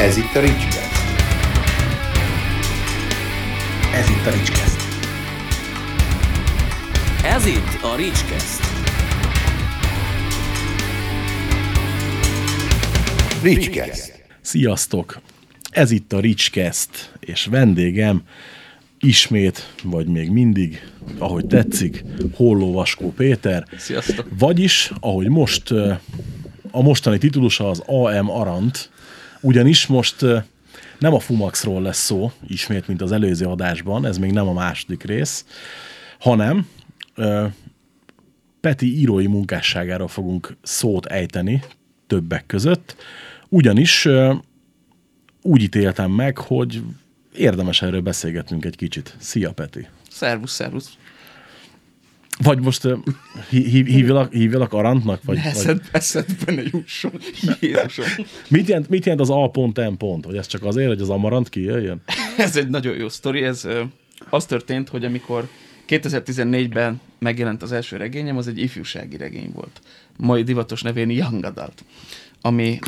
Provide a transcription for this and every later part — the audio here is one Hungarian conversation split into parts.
Ez itt a Ricskeszt. Ez itt a Ricskeszt. Ez itt a Ricskeszt. Ricskeszt. Sziasztok! Ez itt a Ricskeszt, és vendégem ismét, vagy még mindig, ahogy tetszik, Holló Vaskó Péter. Sziasztok! Vagyis, ahogy most a mostani titulusa az AM Arant, ugyanis most nem a Fumaxról lesz szó, ismét, mint az előző adásban, ez még nem a második rész, hanem Peti írói munkásságáról fogunk szót ejteni többek között, ugyanis úgy ítéltem meg, hogy érdemes erről beszélgetnünk egy kicsit. Szia, Peti! Szervusz, szervusz. Vagy most uh, hív, hívjalak, hívjalak Arantnak? Vagy, vagy Eszed, eszedbe ne jusson. Jézusom. mit, jelent, mit jelent az A pont, M pont? Hogy ez csak azért, hogy az Amarant kijöjjön? Ez egy nagyon jó sztori. Ez ö, az történt, hogy amikor 2014-ben megjelent az első regényem, az egy ifjúsági regény volt. Mai divatos nevén Young Adult. Ami...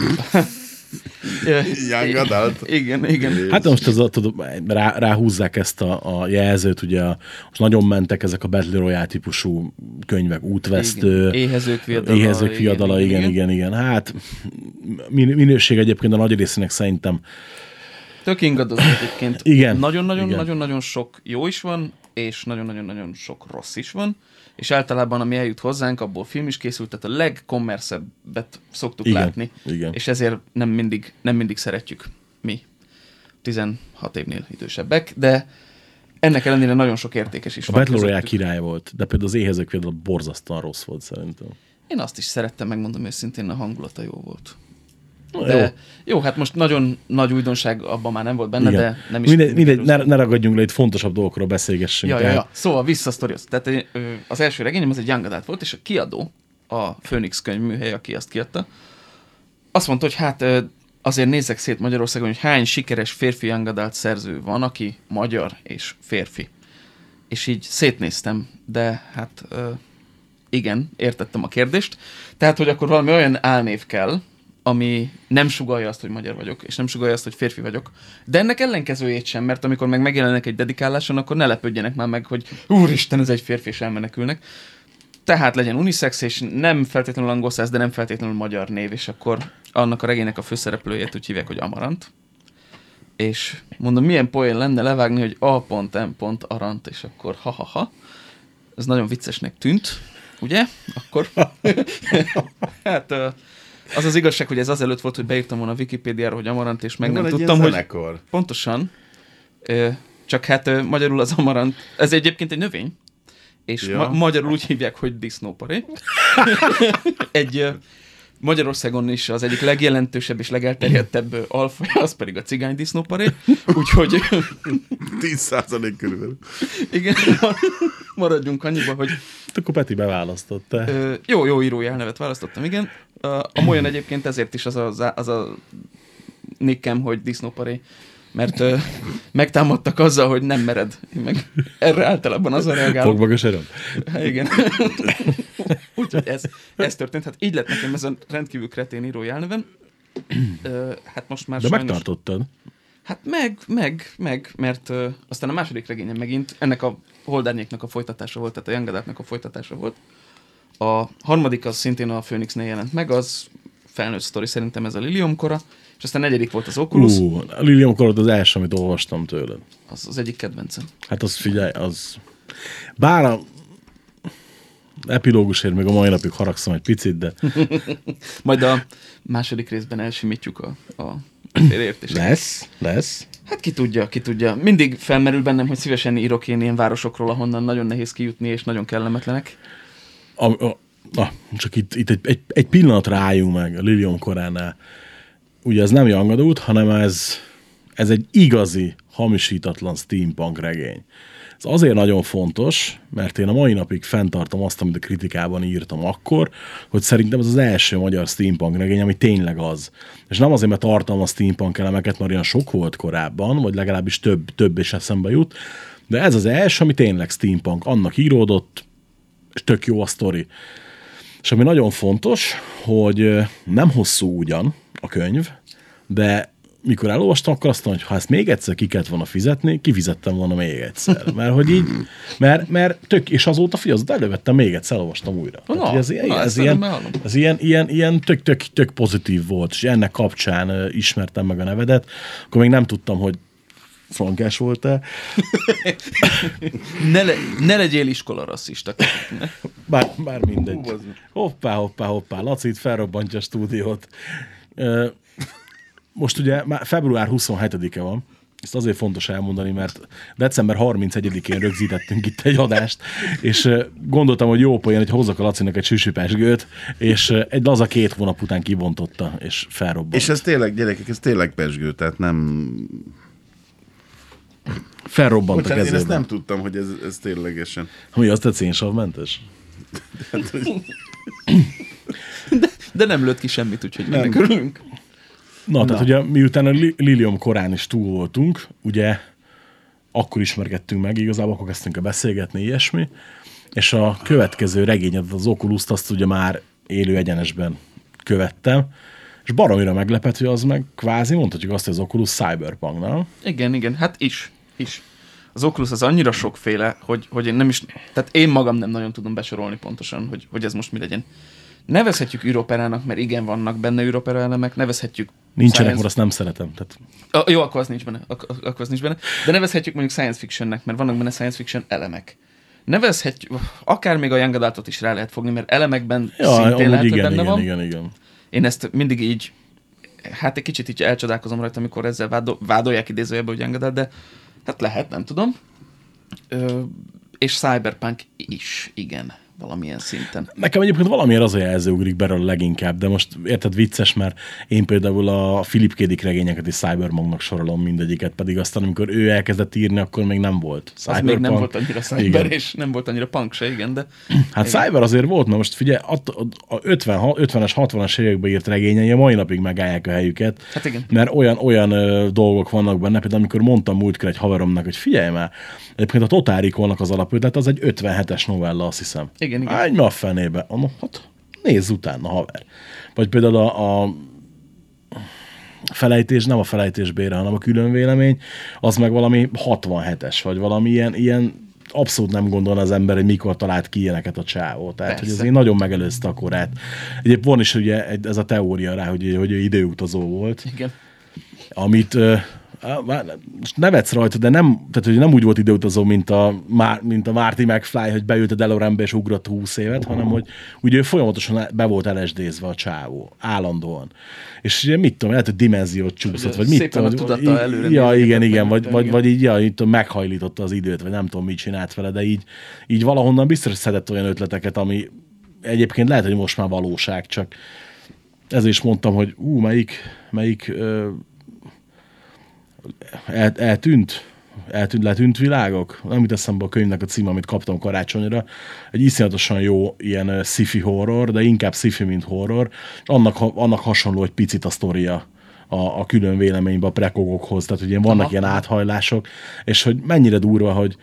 Young Adult? Igen, igen. Hát most ez a, tudod, rá, ráhúzzák ezt a, a jelzőt, ugye most nagyon mentek ezek a Battle Royale típusú könyvek, útvesztő, Igen. Éhezők viadala, éhezők igen, viadala, igen, igen, igen, igen. Hát min- minőség egyébként a nagy részének szerintem Tök ingadozó egyébként. Igen. Nagyon-nagyon, Igen. nagyon-nagyon sok jó is van, és nagyon-nagyon-nagyon sok rossz is van. És általában, ami eljut hozzánk, abból film is készült, tehát a legkommerszebbet szoktuk Igen, látni. igen. És ezért nem mindig, nem mindig szeretjük mi. 16 évnél idősebbek, de ennek ellenére nagyon sok értékes is a van Battle Royale király volt, de például az éhezők például borzasztóan rossz volt szerintem. Én azt is szerettem, megmondom őszintén, a hangulata jó volt. De jó. jó. hát most nagyon nagy újdonság abban már nem volt benne, Igen. de nem is... mindegy, mindegy ne, ne ragadjunk le, itt fontosabb dolgokról beszélgessünk. Ja, ja, tehát- ja. Szóval vissza a sztorihoz. Tehát az első regényem az egy young adult volt, és a kiadó, a Phoenix könyvműhely, aki azt kiadta, azt mondta, hogy hát azért nézzek szét Magyarországon, hogy hány sikeres férfi young adult szerző van, aki magyar és férfi. És így szétnéztem, de hát igen, értettem a kérdést. Tehát, hogy akkor valami olyan álnév kell, ami nem sugalja azt, hogy magyar vagyok, és nem sugalja azt, hogy férfi vagyok. De ennek ellenkezőjét sem, mert amikor meg megjelenek egy dedikáláson, akkor ne lepődjenek már meg, hogy úristen, ez egy férfi, és elmenekülnek. Tehát legyen unisex, és nem feltétlenül angol száz, de nem feltétlenül magyar név, és akkor annak a regénynek a főszereplőjét úgy hívják, hogy Amarant. És mondom, milyen poén lenne levágni, hogy A pont, M pont, Arant, és akkor ha-ha-ha. Ez nagyon viccesnek tűnt, ugye? Akkor... hát az az igazság, hogy ez azelőtt volt, hogy beírtam volna a Wikipédiára, hogy Amarant, és meg Van nem tudtam, hogy zenekar. pontosan, csak hát magyarul az Amarant, ez egyébként egy növény, és Ja. ma- magyarul úgy hívják, hogy disznóparé. egy Magyarországon is az egyik legjelentősebb és legelterjedtebb alfaja, az pedig a cigány disznóparé. Úgyhogy 10% körülbelül. igen, maradjunk annyiba, hogy Hát Akkor Peti beválasztott, te. Ö, jó, jó írói elnevet választottam, igen. A Molyan egyébként ezért is az a, az a nickem, hogy disznóparé, mert ö, megtámadtak azzal, hogy nem mered. Én meg erre általában az a reagálok. Fog magas öröm. Hát igen. Úgyhogy ez, ez történt. Hát így lett nekem ez a rendkívül kretén írói elnevem. Ö, hát most már De sajnos... megtartottad. Hát meg, meg, meg, mert ö, aztán a második regényem megint ennek a Holdárnyéknak a folytatása volt, tehát a Young Adult-nak a folytatása volt. A harmadik az szintén a Phoenixnél jelent meg, az felnőtt sztori, szerintem ez a Lilium kora, és aztán negyedik volt az Oculus, uh. Ú, a Lilium Korod az első, amit olvastam tőled. az az egyik kedvencem. Hát az figyelj, az... Bár a epilógusért még a mai napig haragszom egy picit, de Majd a második részben elsimítjuk a, a félreértéseket. lesz, lesz. Hát ki tudja, ki tudja. Mindig felmerül bennem, hogy szívesen írok én ilyen városokról, ahonnan nagyon nehéz kijutni, és nagyon kellemetlenek. A, a, na, csak itt, itt egy, egy, egy pillanatra álljunk meg a Lilium koránál. Ugye ez nem Young Adult, hanem ez, ez egy igazi, hamisítatlan steampunk regény. Ez azért nagyon fontos, mert én a mai napig fenntartom azt, amit a kritikában írtam akkor, hogy szerintem ez az első magyar steampunk regény, ami tényleg az. És nem azért, mert tartalmaz steampunk elemeket, mert olyan sok volt korábban, vagy legalábbis több, több is eszembe jut, de ez az első, ami tényleg steampunk. Annak íródott, és tök jó a sztori. És ami nagyon fontos, hogy nem hosszú ugyan a könyv, de mikor elolvastam, akkor azt mondom, hogy ha ezt még egyszer ki kellett volna fizetni, kifizettem volna még egyszer. Mert hogy így, mert, mert tök, és azóta figyelj, azóta elővettem még egyszer, elolvastam újra. Na, Tehát, ez, ilyen, na, ez, ilyen, ez ilyen, ilyen, ilyen tök, tök, tök pozitív volt, és ennek kapcsán ismertem meg a nevedet. Akkor még nem tudtam, hogy frankás voltál. Ne, le, ne legyél iskola rasszista. Bár, bár mindegy. Hoppá, hoppá, hoppá. Laci itt felrobbantja a stúdiót. Most ugye már február 27-e van. Ezt azért fontos elmondani, mert december 31-én rögzítettünk itt egy adást, és gondoltam, hogy jó poén, hogy hozzak a Lacinak egy süsüpesgőt, és egy laza két hónap után kibontotta, és felrobbant. És ez tényleg, gyerekek, ez tényleg pesgő, tehát nem... felrobbant a Bocsánat, én ezt kezében. nem tudtam, hogy ez, ez ténylegesen. Mi az, te cénsavmentes? De nem lőtt ki semmit, úgyhogy Nem. ennek örülünk. Na, tehát ugye miután a Li- Lilium korán is túl voltunk, ugye akkor ismerkedtünk meg, igazából akkor kezdtünk el beszélgetni, ilyesmi, és a következő regényedet, az oculus azt ugye már élő egyenesben követtem, és baromira meglepett, hogy az meg kvázi mondhatjuk azt, hogy az Oculus Cyberpunk, nem? Igen, igen, hát is, is. Az Oculus az annyira sokféle, hogy, hogy én nem is, tehát én magam nem nagyon tudom besorolni pontosan, hogy, hogy ez most mi legyen. Nevezhetjük űroperának, mert igen, vannak benne űropera elemek, nevezhetjük Nincsenek, science- mert azt nem szeretem. Tehát Ah, jó, akkor az nincs benne. Ak- ak- akkor az nincs benne. De nevezhetjük mondjuk science fictionnek, mert vannak benne science fiction elemek. Nevezhetjük, akár még a Young Adultot is rá lehet fogni, mert elemekben ja, szintén lehet, hogy igen, benne igen, van. igen, igen. Én ezt mindig így, hát egy kicsit így elcsodálkozom rajta, amikor ezzel vádol, vádolják idézőjebe, hogy Adult, de hát lehet, nem tudom. Ö, és Cyberpunk is, igen, valamilyen szinten. Nekem egyébként valamiért az a jelző ugrik belőle leginkább, de most érted vicces, mert én például a Philip K. Dick regényeket is Cyberpunknak sorolom mindegyiket, pedig aztán amikor ő elkezdett írni, akkor még nem volt Az még nem volt annyira cyber, Igen. és nem volt annyira punk se, igen, de Hát Cyber azért volt, mert most figyelj, a, a 50, 50-es, 60-as években írt regényei a mai napig megállják a helyüket. Hát igen. Mert olyan, olyan ö, dolgok vannak benne, például amikor mondtam múltkor egy haveromnak, hogy figyelj már, egyébként a Totárikónak az alapötlet az egy 57-es novella, azt hiszem. Igen, igen. Állj ma a fenébe. Mondom, hát nézz utána, haver. Vagy például a, a felejtés, nem a felejtésbére, hanem a külön vélemény, az meg valami 67-es, vagy valami ilyen, ilyen abszolút nem gondol az ember, hogy mikor talált ki ilyeneket a csávó. Tehát, Persze. hogy azért nagyon megelőzte a korát. Egyébként van is ugye ez a teória rá, hogy, hogy ő időutazó volt, igen. amit most nevetsz rajta, de nem, tehát, hogy nem úgy volt időutazó, mint a, mint a Marty McFly, hogy beült a DeLoreanbe és ugrott 20 évet, hanem hogy ugye ő folyamatosan be volt LSD-zve a csávó, állandóan. És ugye mit tudom, lehet, hogy dimenziót csúszott, vagy mit tudom, tudata előre Ja, igen, igen, vagy, vagy, vagy így, ja, így tudom, meghajlította az időt, vagy nem tudom, mit csinált vele, de így, így valahonnan biztos szedett olyan ötleteket, ami egyébként lehet, hogy most már valóság, csak ezért is mondtam, hogy ú, melyik, melyik ö, el, eltűnt, eltűnt, letűnt világok. Nem jut eszembe a könyvnek a címe, amit kaptam karácsonyra. Egy iszonyatosan jó ilyen sci-fi horror, de inkább sci-fi, mint horror. Annak, annak hasonló egy picit a sztoria a, a külön véleményben a prekogokhoz, tehát hogy ilyen vannak Aha. ilyen áthajlások, és hogy mennyire durva, hogy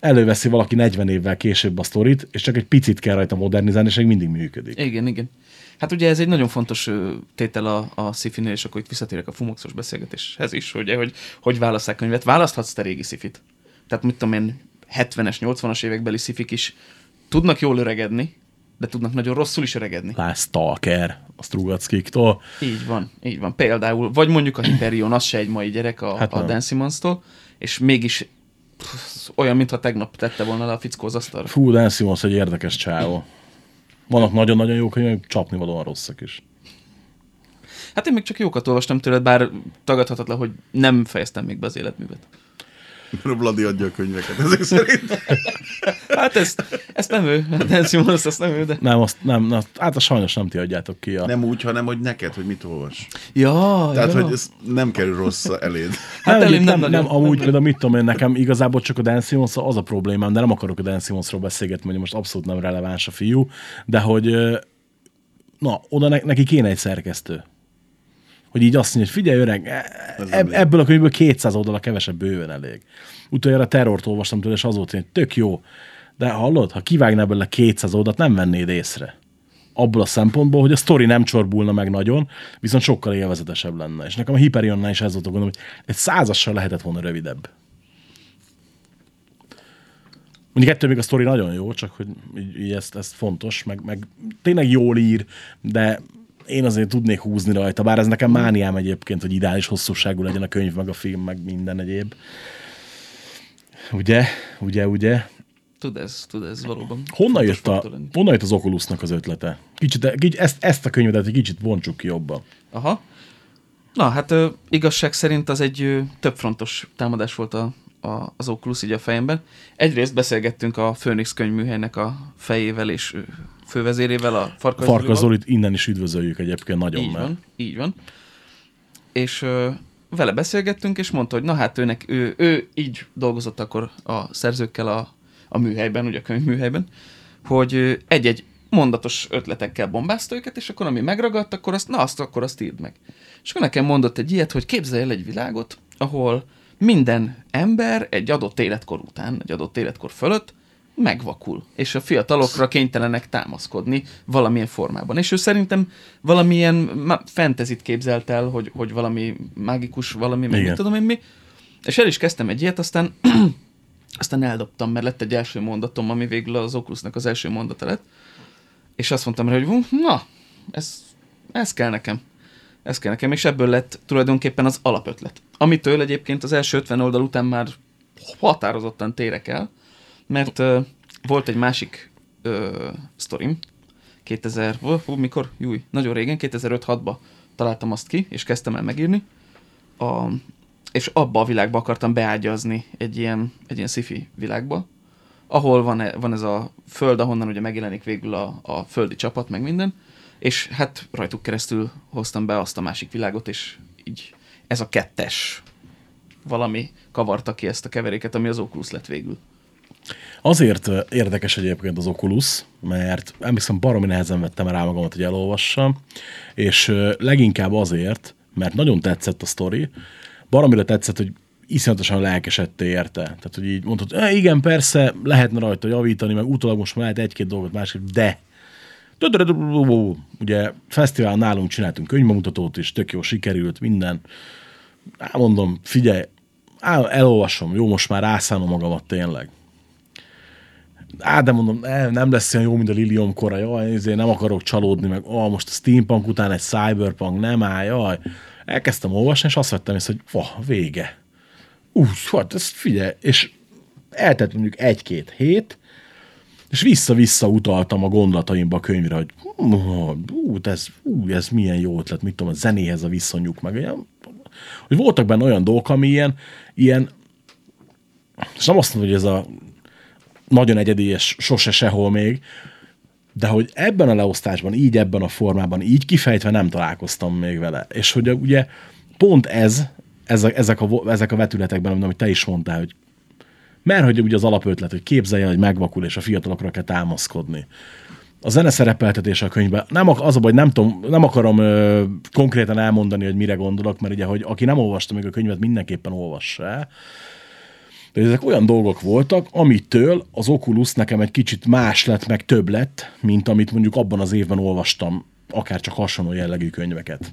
előveszi valaki 40 évvel később a sztorit, és csak egy picit kell rajta modernizálni, és még mindig működik. Igen, igen. Hát ugye ez egy nagyon fontos tétel a, a sci és akkor itt visszatérek a fumoxos beszélgetéshez is, ugye, hogy hogy válasszák könyvet. Választhatsz te régi szifit. Tehát mit tudom én, 70-es, 80-as évekbeli szifik is tudnak jól öregedni, de tudnak nagyon rosszul is öregedni. Lásd Stalker, a Strugackiktól. Így van, így van. Például, vagy mondjuk a Hyperion, az se egy mai gyerek a, Hát a. Dan Simmons-tól, és mégis pff, olyan, mintha tegnap tette volna le a fickó az asztalra. Fú, Dan Simmons egy érdekes csávó. Vannak nagyon-nagyon jók könyvek, csapni valóan rosszak is. Hát én még csak jókat olvastam tőled, bár tagadhatatlan, hogy nem fejeztem még be az életművet. Mert a Vladi adja a könyveket ezek szerint. Hát ezt, ezt nem ő, Dan Simmons, ezt nem ő, de... Nem, azt nem, na, hát a sajnos nem ti adjátok ki. A... Nem úgy, hanem hogy neked, hogy mit olvas. Ja, Tehát, ja. hogy ez nem kerül rossz eléd. Hát nem, elém nem, nem nem, amúgy Nem például mit tudom én, nekem igazából csak a Dan Simmons az a problémám, de nem akarok a Dan Simmonsról beszélgetni, mert most abszolút nem releváns a fiú, de hogy na, oda ne, neki kéne egy szerkesztő. Hogy így azt mondja, hogy figyelj öreg, e- eb, elég. ebből a könyvből 200 oldal kevesebb bőven elég. Utoljára a terrort olvastam tőle, és az volt, hogy tök jó, de hallod, ha kivágnál belőle 200 oldalt, nem vennéd észre. abból a szempontból, hogy a sztori nem csorbulna meg nagyon, viszont sokkal élvezetesebb lenne. És nekem a Hyperionnál is ez volt a gondom, hogy egy százassal lehetett volna rövidebb. Mondjuk ettől még a sztori nagyon jó, csak hogy így, így ezt, ezt fontos, meg, meg tényleg jól ír, de én azért tudnék húzni rajta, bár ez nekem mániám egyébként, hogy ideális hosszúságú legyen a könyv, meg a film, meg minden egyéb. Ugye? Ugye, ugye? Tud ez, tud ez valóban. Honnan jött, a, honnan jött az Oculusnak az ötlete? Kicsit, kicsit ezt, ezt a könyvedet egy kicsit bontsuk ki jobban. Aha. Na, hát ö, igazság szerint az egy ö, többfrontos támadás volt a, a, az Oculus így a fejemben. Egyrészt beszélgettünk a Phoenix könyvműhelynek a fejével és fővezérével, a Farkas, Farkas. Zolit innen is üdvözöljük egyébként nagyon, Így mert van, így van. És ö, vele beszélgettünk, és mondta, hogy na hát őnek, ő, ő így dolgozott akkor a szerzőkkel a, a műhelyben, ugye a könyvműhelyben, hogy egy-egy mondatos ötletekkel bombázta őket, és akkor ami megragadt, akkor azt, na azt akkor azt írd meg. És akkor nekem mondott egy ilyet, hogy képzelj el egy világot, ahol minden ember egy adott életkor után, egy adott életkor fölött megvakul, és a fiatalokra kénytelenek támaszkodni valamilyen formában. És ő szerintem valamilyen fentezit képzelt el, hogy, hogy valami mágikus, valami, meg mit tudom én mi. És el is kezdtem egy ilyet, aztán aztán eldobtam, mert lett egy első mondatom, ami végül az Oculusnak az első mondata lett. És azt mondtam rá, hogy na, ez, ez kell nekem. Ez kell nekem, és ebből lett tulajdonképpen az alapötlet. Amitől egyébként az első 50 oldal után már határozottan térek el, mert uh, volt egy másik uh, sztorim, 2000, hú, hú, mikor? Júj, nagyon régen, 2005-6-ba találtam azt ki, és kezdtem el megírni, a, és abba a világba akartam beágyazni egy ilyen, egy ilyen sci-fi világba, ahol van, e- van ez a föld, ahonnan ugye megjelenik végül a, a földi csapat, meg minden, és hát rajtuk keresztül hoztam be azt a másik világot, és így ez a kettes valami kavarta ki ezt a keveréket, ami az Oculus lett végül. Azért érdekes egyébként az Oculus, mert emlékszem baromi nehezen vettem rá magamat, hogy elolvassam, és leginkább azért, mert nagyon tetszett a sztori, baromira tetszett, hogy iszonyatosan lelkesedtél érte. Tehát, hogy így mondtad, e, igen, persze, lehetne rajta javítani, meg utólag most lehet egy-két dolgot másképp, de ugye fesztivál nálunk csináltunk könyvbemutatót is, tök jó sikerült, minden. Á, mondom, figyelj, elolvasom, jó, most már rászánom magamat tényleg. Á, de mondom, nem, nem lesz olyan jó, mint a Lilium kora, jaj, ezért nem akarok csalódni, meg ó, most a steampunk után egy cyberpunk, nem áll, jaj. Elkezdtem olvasni, és azt vettem észre, hogy va, vége. Úgy, hát ez figyelj, és eltett mondjuk egy-két hét, és vissza-vissza utaltam a gondolataimba a könyvre, hogy ú, ez, ú, ez milyen jó ötlet, mit tudom, a zenéhez a viszonyuk, meg olyan, hogy voltak benne olyan dolgok, ami ilyen, ilyen és nem azt mondom, hogy ez a nagyon egyedi és sose sehol még, de hogy ebben a leosztásban, így ebben a formában, így kifejtve nem találkoztam még vele. És hogy ugye pont ez, ezek, ezek, a, ezek a vetületekben, amit te is mondtál, hogy mert hogy ugye az alapötlet, hogy képzelje, hogy megvakul, és a fiatalokra kell támaszkodni. A zene szerepeltetése a könyvben, nem, ak- az a baj, nem, tudom, nem akarom ö, konkrétan elmondani, hogy mire gondolok, mert ugye, hogy aki nem olvasta még a könyvet, mindenképpen olvassa el. De ezek olyan dolgok voltak, amitől az Oculus nekem egy kicsit más lett, meg több lett, mint amit mondjuk abban az évben olvastam, akár csak hasonló jellegű könyveket.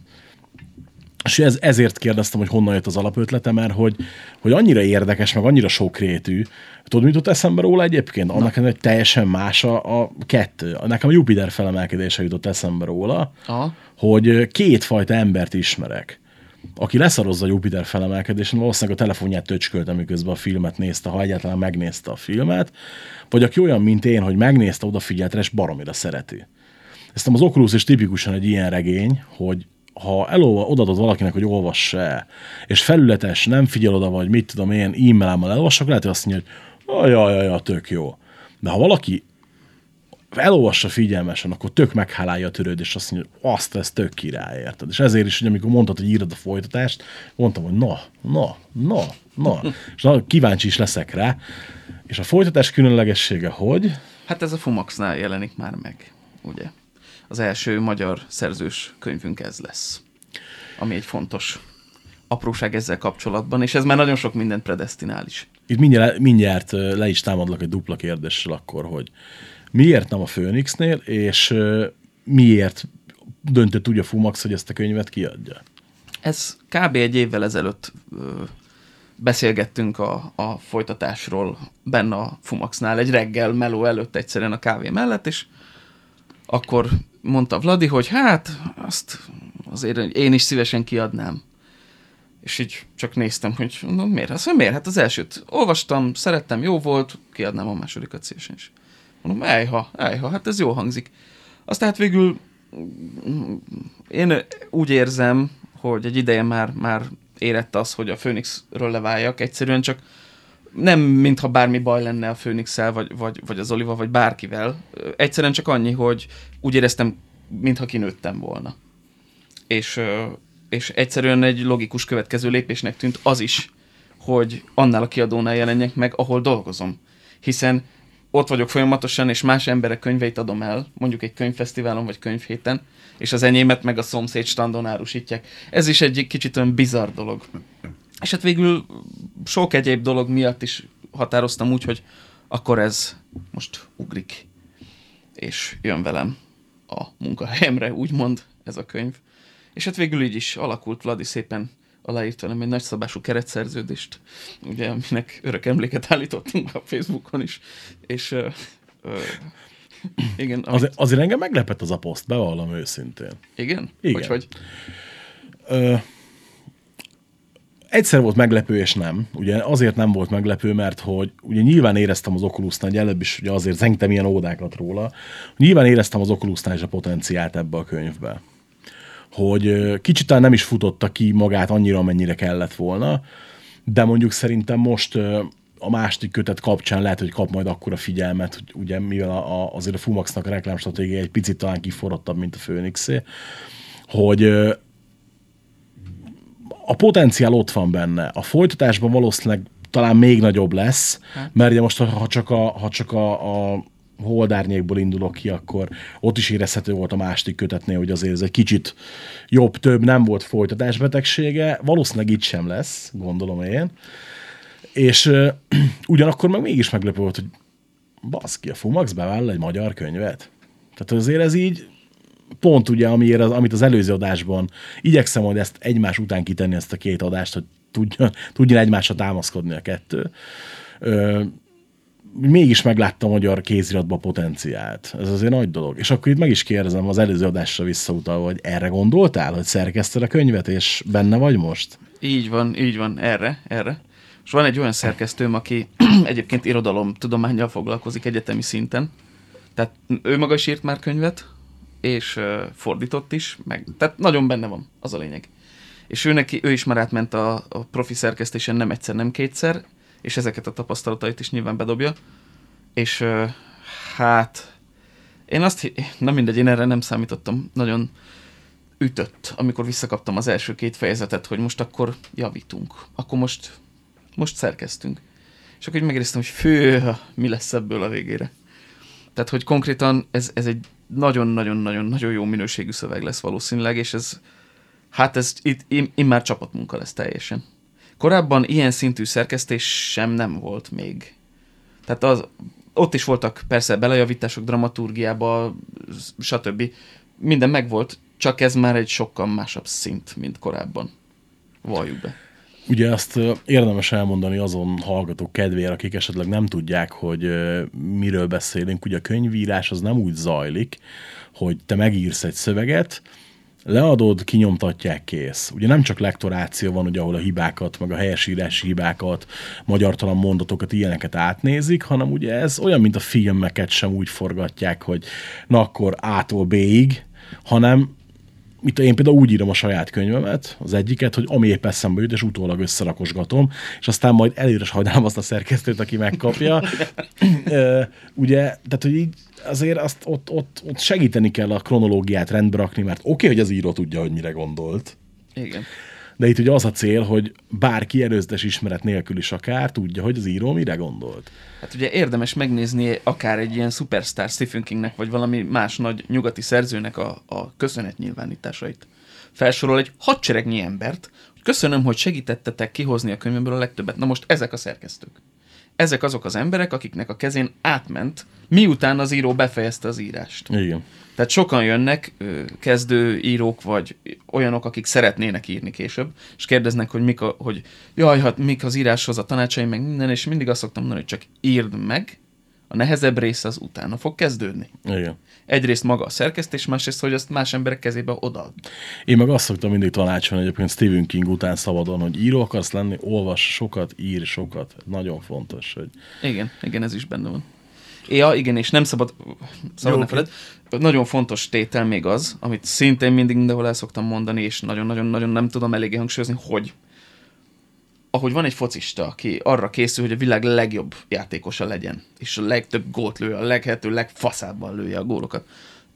És ez, ezért kérdeztem, hogy honnan jött az alapötlete, mert hogy, hogy annyira érdekes, meg annyira sokrétű. Tudod, mit jutott eszembe róla egyébként? Annak hogy teljesen más a, a kettő. Nekem a Jupiter felemelkedése jutott eszembe róla, Aha. hogy kétfajta embert ismerek. Aki leszarozza a Jupiter felemelkedésen, valószínűleg a telefonját töcskölte, miközben a filmet nézte, ha egyáltalán megnézte a filmet, vagy aki olyan, mint én, hogy megnézte, odafigyelt és baromira szereti. Ezt az Oculus is tipikusan egy ilyen regény, hogy ha elolva, odaadod valakinek, hogy olvassa el, és felületes, nem figyel oda, vagy mit tudom én, e-mailámmal elolvassak, lehet, hogy azt mondja, hogy jaj, jaj, jaj, tök jó. De ha valaki elolvassa figyelmesen, akkor tök meghálálja a törőd, és azt mondja, hogy azt ez tök király, érted? És ezért is, hogy amikor mondtad, hogy írod a folytatást, mondtam, hogy na, na, na, na, és na, kíváncsi is leszek rá. És a folytatás különlegessége, hogy Hát ez a Fumaxnál jelenik már meg, ugye? Az első magyar szerzős könyvünk ez lesz, ami egy fontos apróság ezzel kapcsolatban, és ez már nagyon sok mindent predestinál is. itt mindjárt, mindjárt le is támadlak egy dupla kérdéssel akkor, hogy miért nem a Phoenixnél, és miért döntött úgy a Fumax, hogy ezt a könyvet kiadja? Ez kb. egy évvel ezelőtt beszélgettünk a, a folytatásról benne a Fumaxnál, egy reggel meló előtt egyszerűen a kávé mellett, és akkor mondta Vladi, hogy hát azt azért én is szívesen kiadnám. És így csak néztem, hogy mondom, miért? Azt mondja, miért? Hát az elsőt olvastam, szerettem, jó volt, kiadnám a másodikat szívesen is. Mondom, ejha, ejha, hát ez jó hangzik. Aztán hát végül én úgy érzem, hogy egy ideje már, már érett az, hogy a Phoenixről leváljak, egyszerűen csak nem mintha bármi baj lenne a phoenix vagy, vagy, vagy az Oliva, vagy bárkivel. Egyszerűen csak annyi, hogy úgy éreztem, mintha kinőttem volna. És, és egyszerűen egy logikus következő lépésnek tűnt az is, hogy annál a kiadónál jelenjek meg, ahol dolgozom. Hiszen ott vagyok folyamatosan, és más emberek könyveit adom el, mondjuk egy könyvfesztiválon vagy könyvhéten, és az enyémet meg a szomszéd standon árusítják. Ez is egy kicsit olyan bizarr dolog. És hát végül sok egyéb dolog miatt is határoztam úgy, hogy akkor ez most ugrik, és jön velem a munkahelyemre, úgymond ez a könyv. És hát végül így is alakult, Vladi szépen aláírt velem egy nagyszabású keretszerződést, ugye, aminek örök emléket állítottunk a Facebookon is, és ö, ö, igen, amit, Az, azért engem meglepett az a poszt, bevallom őszintén. igen? igen. Hogy, hogy? Ö, egyszer volt meglepő, és nem. Ugye azért nem volt meglepő, mert hogy ugye nyilván éreztem az Oculusnál, hogy előbb is ugye azért zengtem ilyen ódákat róla, nyilván éreztem az Oculusnál is a potenciált ebbe a könyvbe. Hogy kicsit talán nem is futotta ki magát annyira, amennyire kellett volna, de mondjuk szerintem most a második kötet kapcsán lehet, hogy kap majd akkora figyelmet, hogy ugye mivel a, a, azért a Fumaxnak a reklámstratégia egy picit talán kiforrottabb, mint a Phoenixé, hogy a potenciál ott van benne. A folytatásban valószínűleg talán még nagyobb lesz, mert ugye most, ha csak a, ha csak a, a holdárnyékból indulok ki, akkor ott is érezhető volt a második kötetnél, hogy azért ez egy kicsit jobb, több, nem volt folytatásbetegsége. Valószínűleg itt sem lesz, gondolom én. És ö, ugyanakkor meg mégis meglepő volt, hogy baszki, a Fumax bevállal egy magyar könyvet. Tehát azért ez így pont ugye, amiért az, amit az előző adásban igyekszem majd ezt egymás után kitenni ezt a két adást, hogy tudjon, tudjon egymásra támaszkodni a kettő. Ö, mégis megláttam a magyar kéziratba potenciált. Ez azért nagy dolog. És akkor itt meg is kérdezem az előző adásra visszautalva, hogy erre gondoltál, hogy szerkeszted a könyvet, és benne vagy most? Így van, így van, erre, erre. És van egy olyan szerkesztőm, aki egyébként irodalom tudományjal foglalkozik egyetemi szinten. Tehát ő maga is írt már könyvet, és fordított is, meg, tehát nagyon benne van, az a lényeg. És ő, neki, ő is már átment a, a profi szerkesztésen nem egyszer, nem kétszer, és ezeket a tapasztalatait is nyilván bedobja. És hát, én azt, na mindegy, én erre nem számítottam, nagyon ütött, amikor visszakaptam az első két fejezetet, hogy most akkor javítunk, akkor most, most szerkeztünk. És akkor így megéreztem, hogy fő, mi lesz ebből a végére. Tehát, hogy konkrétan ez, ez egy nagyon-nagyon-nagyon-nagyon jó minőségű szöveg lesz valószínűleg, és ez, hát ez itt im, immár csapatmunka lesz teljesen. Korábban ilyen szintű szerkesztés sem nem volt még. Tehát az, ott is voltak persze belejavítások dramaturgiába, stb. Minden megvolt, csak ez már egy sokkal másabb szint, mint korábban. Valljuk be. Ugye azt érdemes elmondani azon hallgatók kedvére, akik esetleg nem tudják, hogy miről beszélünk. Ugye a könyvírás az nem úgy zajlik, hogy te megírsz egy szöveget, leadod, kinyomtatják, kész. Ugye nem csak lektoráció van, ugye, ahol a hibákat, meg a helyesírási hibákat, magyartalan mondatokat, ilyeneket átnézik, hanem ugye ez olyan, mint a filmeket sem úgy forgatják, hogy na akkor A-tól B-ig, hanem itt én például úgy írom a saját könyvemet, az egyiket, hogy ami épp eszembe jut, és utólag összerakosgatom, és aztán majd előre sajnálom azt a szerkesztőt, aki megkapja. Ugye, tehát, hogy így azért azt ott, ott, ott segíteni kell a kronológiát rendbe rakni, mert oké, okay, hogy az író tudja, hogy mire gondolt, Igen. De itt ugye az a cél, hogy bárki előzetes ismeret nélkül is akár tudja, hogy az író mire gondolt. Hát ugye érdemes megnézni akár egy ilyen superstar Stephen Kingnek, vagy valami más nagy nyugati szerzőnek a, a köszönetnyilvánításait. Felsorol egy hadseregnyi embert, hogy köszönöm, hogy segítettetek kihozni a könyvemből a legtöbbet. Na most ezek a szerkesztők. ezek azok az emberek, akiknek a kezén átment, miután az író befejezte az írást. Igen. Tehát sokan jönnek, kezdő írók, vagy olyanok, akik szeretnének írni később, és kérdeznek, hogy mik a, hogy jaj, hát mik az íráshoz a tanácsaim, meg minden, és mindig azt szoktam mondani, hogy csak írd meg, a nehezebb része az utána fog kezdődni. Igen. Egyrészt maga a szerkesztés, másrészt, hogy azt más emberek kezébe odaad. Én meg azt szoktam mindig tanácsolni egyébként Stephen King után szabadon, hogy író akarsz lenni, olvas sokat, ír sokat. Nagyon fontos, hogy Igen, igen, ez is benne van. Ja, igen, és nem szabad, szabad ne feled, nagyon fontos tétel még az, amit szintén mindig mindenhol el szoktam mondani, és nagyon-nagyon-nagyon nem tudom eléggé hangsúlyozni, hogy ahogy van egy focista, aki arra készül, hogy a világ legjobb játékosa legyen, és a legtöbb gólt lő, a leghető legfaszábban lője a gólokat.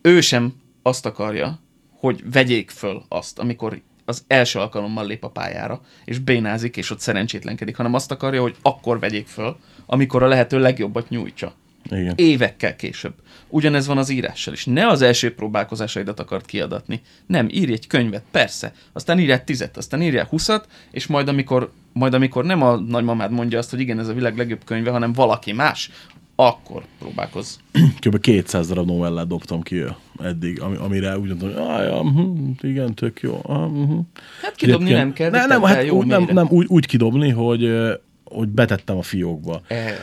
Ő sem azt akarja, hogy vegyék föl azt, amikor az első alkalommal lép a pályára, és bénázik, és ott szerencsétlenkedik, hanem azt akarja, hogy akkor vegyék föl, amikor a lehető legjobbat nyújtsa. Igen. Évekkel később. Ugyanez van az írással is. Ne az első próbálkozásaidat akart kiadatni. Nem, írj egy könyvet, persze. Aztán írj egy tizet, aztán írj huszat, és majd amikor, majd amikor nem a nagymamád mondja azt, hogy igen, ez a világ legjobb könyve, hanem valaki más, akkor próbálkozz. Kb. 200 darab novellát dobtam ki eddig, ami, amire úgy mondtam, hogy ja, hm, igen, tök jó. Hm. Hát kidobni nem kell, Ne, nem, hát jó úgy, nem, nem úgy, úgy kidobni, hogy, ö, hogy betettem a fiókba. Ez.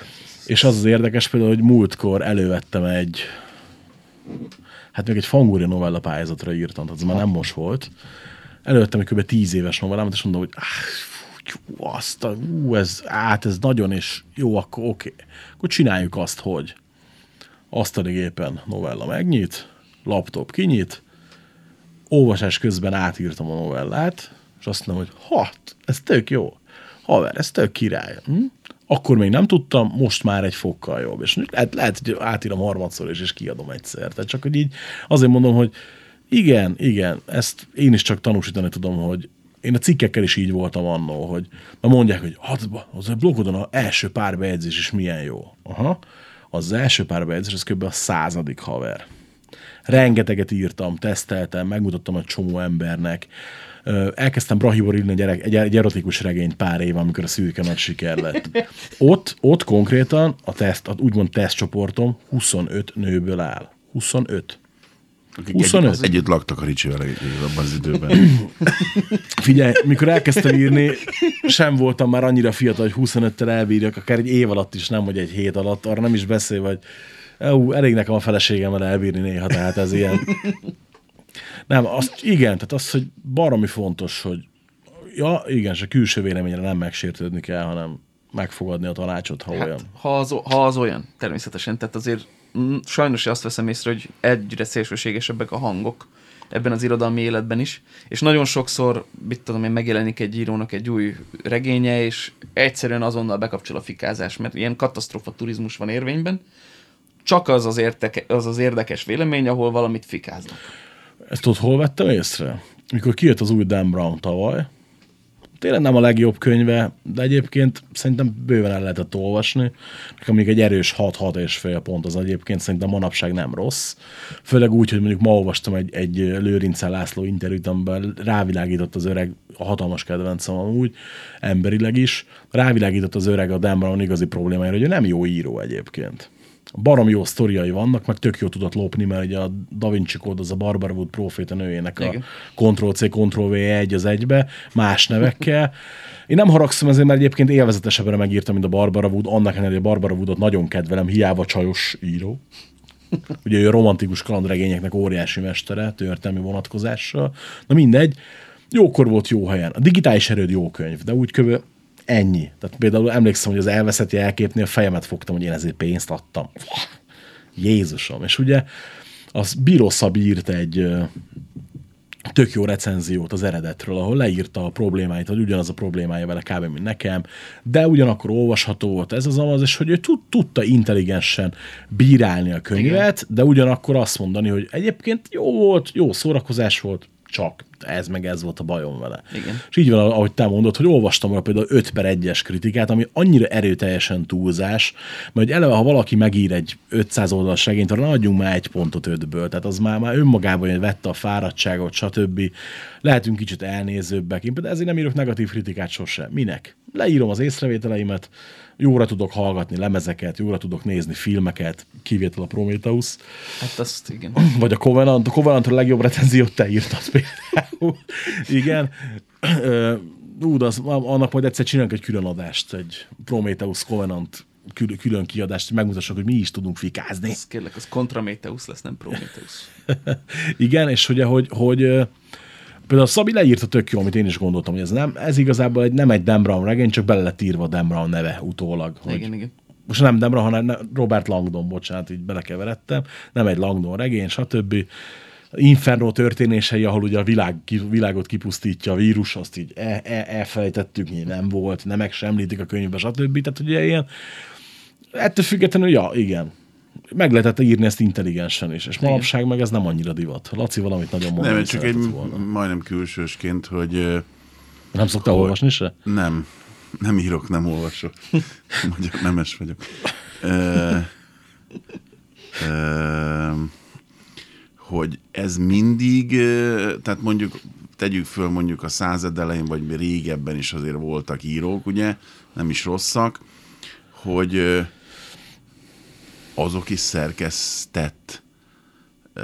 És az az érdekes például, hogy múltkor elővettem egy, hát még egy fangúri novella pályázatra írtam, tehát ez már nem most volt. Elővettem egy kb. 10 éves novellámat, és mondom, hogy fú, azt a, ú, ez, át, ez nagyon, és jó, akkor oké. Akkor csináljuk azt, hogy asztali gépen novella megnyit, laptop kinyit, olvasás közben átírtam a novellát, és azt mondom, hogy hat, ez tök jó. Haver, ez tök király. Hm? Akkor még nem tudtam, most már egy fokkal jobb. És lehet, lehet hogy átírom harmadszor is, és kiadom egyszer. Tehát csak, hogy így azért mondom, hogy igen, igen, ezt én is csak tanúsítani tudom, hogy én a cikkekkel is így voltam annó, hogy na mondják, hogy hát, az a blogodon az első pár bejegyzés is milyen jó. Aha. Az első pár bejegyzés, ez kb. a századik haver. Rengeteget írtam, teszteltem, megmutattam egy csomó embernek. Elkezdtem Brahibor írni egy, egy, egy erotikus regényt pár éve, amikor a szürke nagy siker lett. Ott, ott konkrétan a teszt, a úgymond tesztcsoportom 25 nőből áll. 25. Akik 25. Együtt, együtt laktak a Ricsivel abban az időben. Figyelj, mikor elkezdtem írni, sem voltam már annyira fiatal, hogy 25-tel elbírjak, akár egy év alatt is, nem, hogy egy hét alatt, arra nem is beszél, vagy ú, elég nekem a feleségemmel elbírni néha, tehát ez ilyen. Nem, azt, igen, tehát az, hogy baromi fontos, hogy ja, igen, a külső véleményre nem megsértődni kell, hanem megfogadni a tanácsot, ha olyan. Hát, ha, az, ha az olyan, természetesen. Tehát azért mm, sajnos azt veszem észre, hogy egyre szélsőségesebbek a hangok ebben az irodalmi életben is, és nagyon sokszor, mit tudom én, megjelenik egy írónak egy új regénye, és egyszerűen azonnal bekapcsol a fikázás, mert ilyen katasztrofa turizmus van érvényben, csak az az, érteke, az az érdekes vélemény, ahol valamit fikáznak. Ezt tudod, hol vettem észre? Mikor kijött az új Dan Brown tavaly, tényleg nem a legjobb könyve, de egyébként szerintem bőven el lehetett olvasni. Nekem még egy erős 6-6 és fél pont az egyébként szerintem manapság nem rossz. Főleg úgy, hogy mondjuk ma olvastam egy, egy Lőrince László interjút, amiben rávilágított az öreg, a hatalmas kedvencem amúgy, emberileg is, rávilágított az öreg a Dan Brown igazi problémájára, hogy ő nem jó író egyébként barom jó sztoriai vannak, meg tök jó tudott lopni, mert ugye a Da Vinci Code az a Barbara Wood proféta nőjének a. Ctrl-C, Ctrl-V egy az egybe, más nevekkel. Én nem haragszom ezért, mert egyébként élvezetesebbre megírtam, mint a Barbara Wood, annak ellenére, hogy a Barbara Woodot nagyon kedvelem, hiába csajos író. Ugye ő romantikus kalandregényeknek óriási mestere, történelmi vonatkozással. Na mindegy, jókor volt jó helyen. A digitális erőd jó könyv, de úgy kb. Ennyi. Tehát például emlékszem, hogy az elveszett jelképnél fejemet fogtam, hogy én ezért pénzt adtam. Jézusom. És ugye az Bíró Szabi írt egy tök jó recenziót az eredetről, ahol leírta a problémáit, hogy ugyanaz a problémája vele kb. mint nekem, de ugyanakkor olvasható volt ez az amaz, és hogy ő tud, tudta intelligensen bírálni a könyvet, Igen. de ugyanakkor azt mondani, hogy egyébként jó volt, jó szórakozás volt, csak ez meg ez volt a bajom vele. Igen. És így van, ahogy te mondod, hogy olvastam róla például 5 per 1-es kritikát, ami annyira erőteljesen túlzás, mert eleve, ha valaki megír egy 500 oldalas regényt, arra adjunk már egy pontot ötből. Tehát az már, már önmagában hogy vette a fáradtságot, stb. Lehetünk kicsit elnézőbbek. Én például ezért nem írok negatív kritikát sose. Minek? leírom az észrevételeimet, jóra tudok hallgatni lemezeket, jóra tudok nézni filmeket, kivétel a Prometheus, Hát azt igen. vagy a Covenant, a Covenant a legjobb recenziót te írtad például. Igen. Ú, de az, annak majd egyszer csinálunk egy külön adást, egy Prometheus Covenant külön, külön kiadást, hogy megmutassuk, hogy mi is tudunk fikázni. Ez kérlek, az Contrametheus lesz, nem Prometheus. Igen, és ugye, hogy, hogy például Szabi leírta tök jó, amit én is gondoltam, hogy ez, nem, ez igazából egy, nem egy Dan Brown regény, csak bele lett írva Dan Brown neve utólag. Hogy, Igen, igen. most nem Dembra, hanem ne- Robert Langdon, bocsánat, így belekeveredtem, nem egy Langdon regény, stb. Inferno történései, ahol ugye a világ, világot kipusztítja a vírus, azt így e, e, elfelejtettük, nem volt, nemek sem említik a könyvben, stb. Tehát ugye ilyen, ettől függetlenül, ja, igen, meg lehetett írni ezt intelligensen is, és manapság meg ez nem annyira divat. Laci valamit nagyon mondani Nem, csak egy volna. majdnem külsősként, hogy Nem szoktál olvasni se? nem, nem írok, nem olvasok. Magyar nemes vagyok. Ö, ö, hogy ez mindig, tehát mondjuk tegyük föl mondjuk a század elején, vagy régebben is azért voltak írók, ugye, nem is rosszak, hogy ö, azok is szerkesztett ö,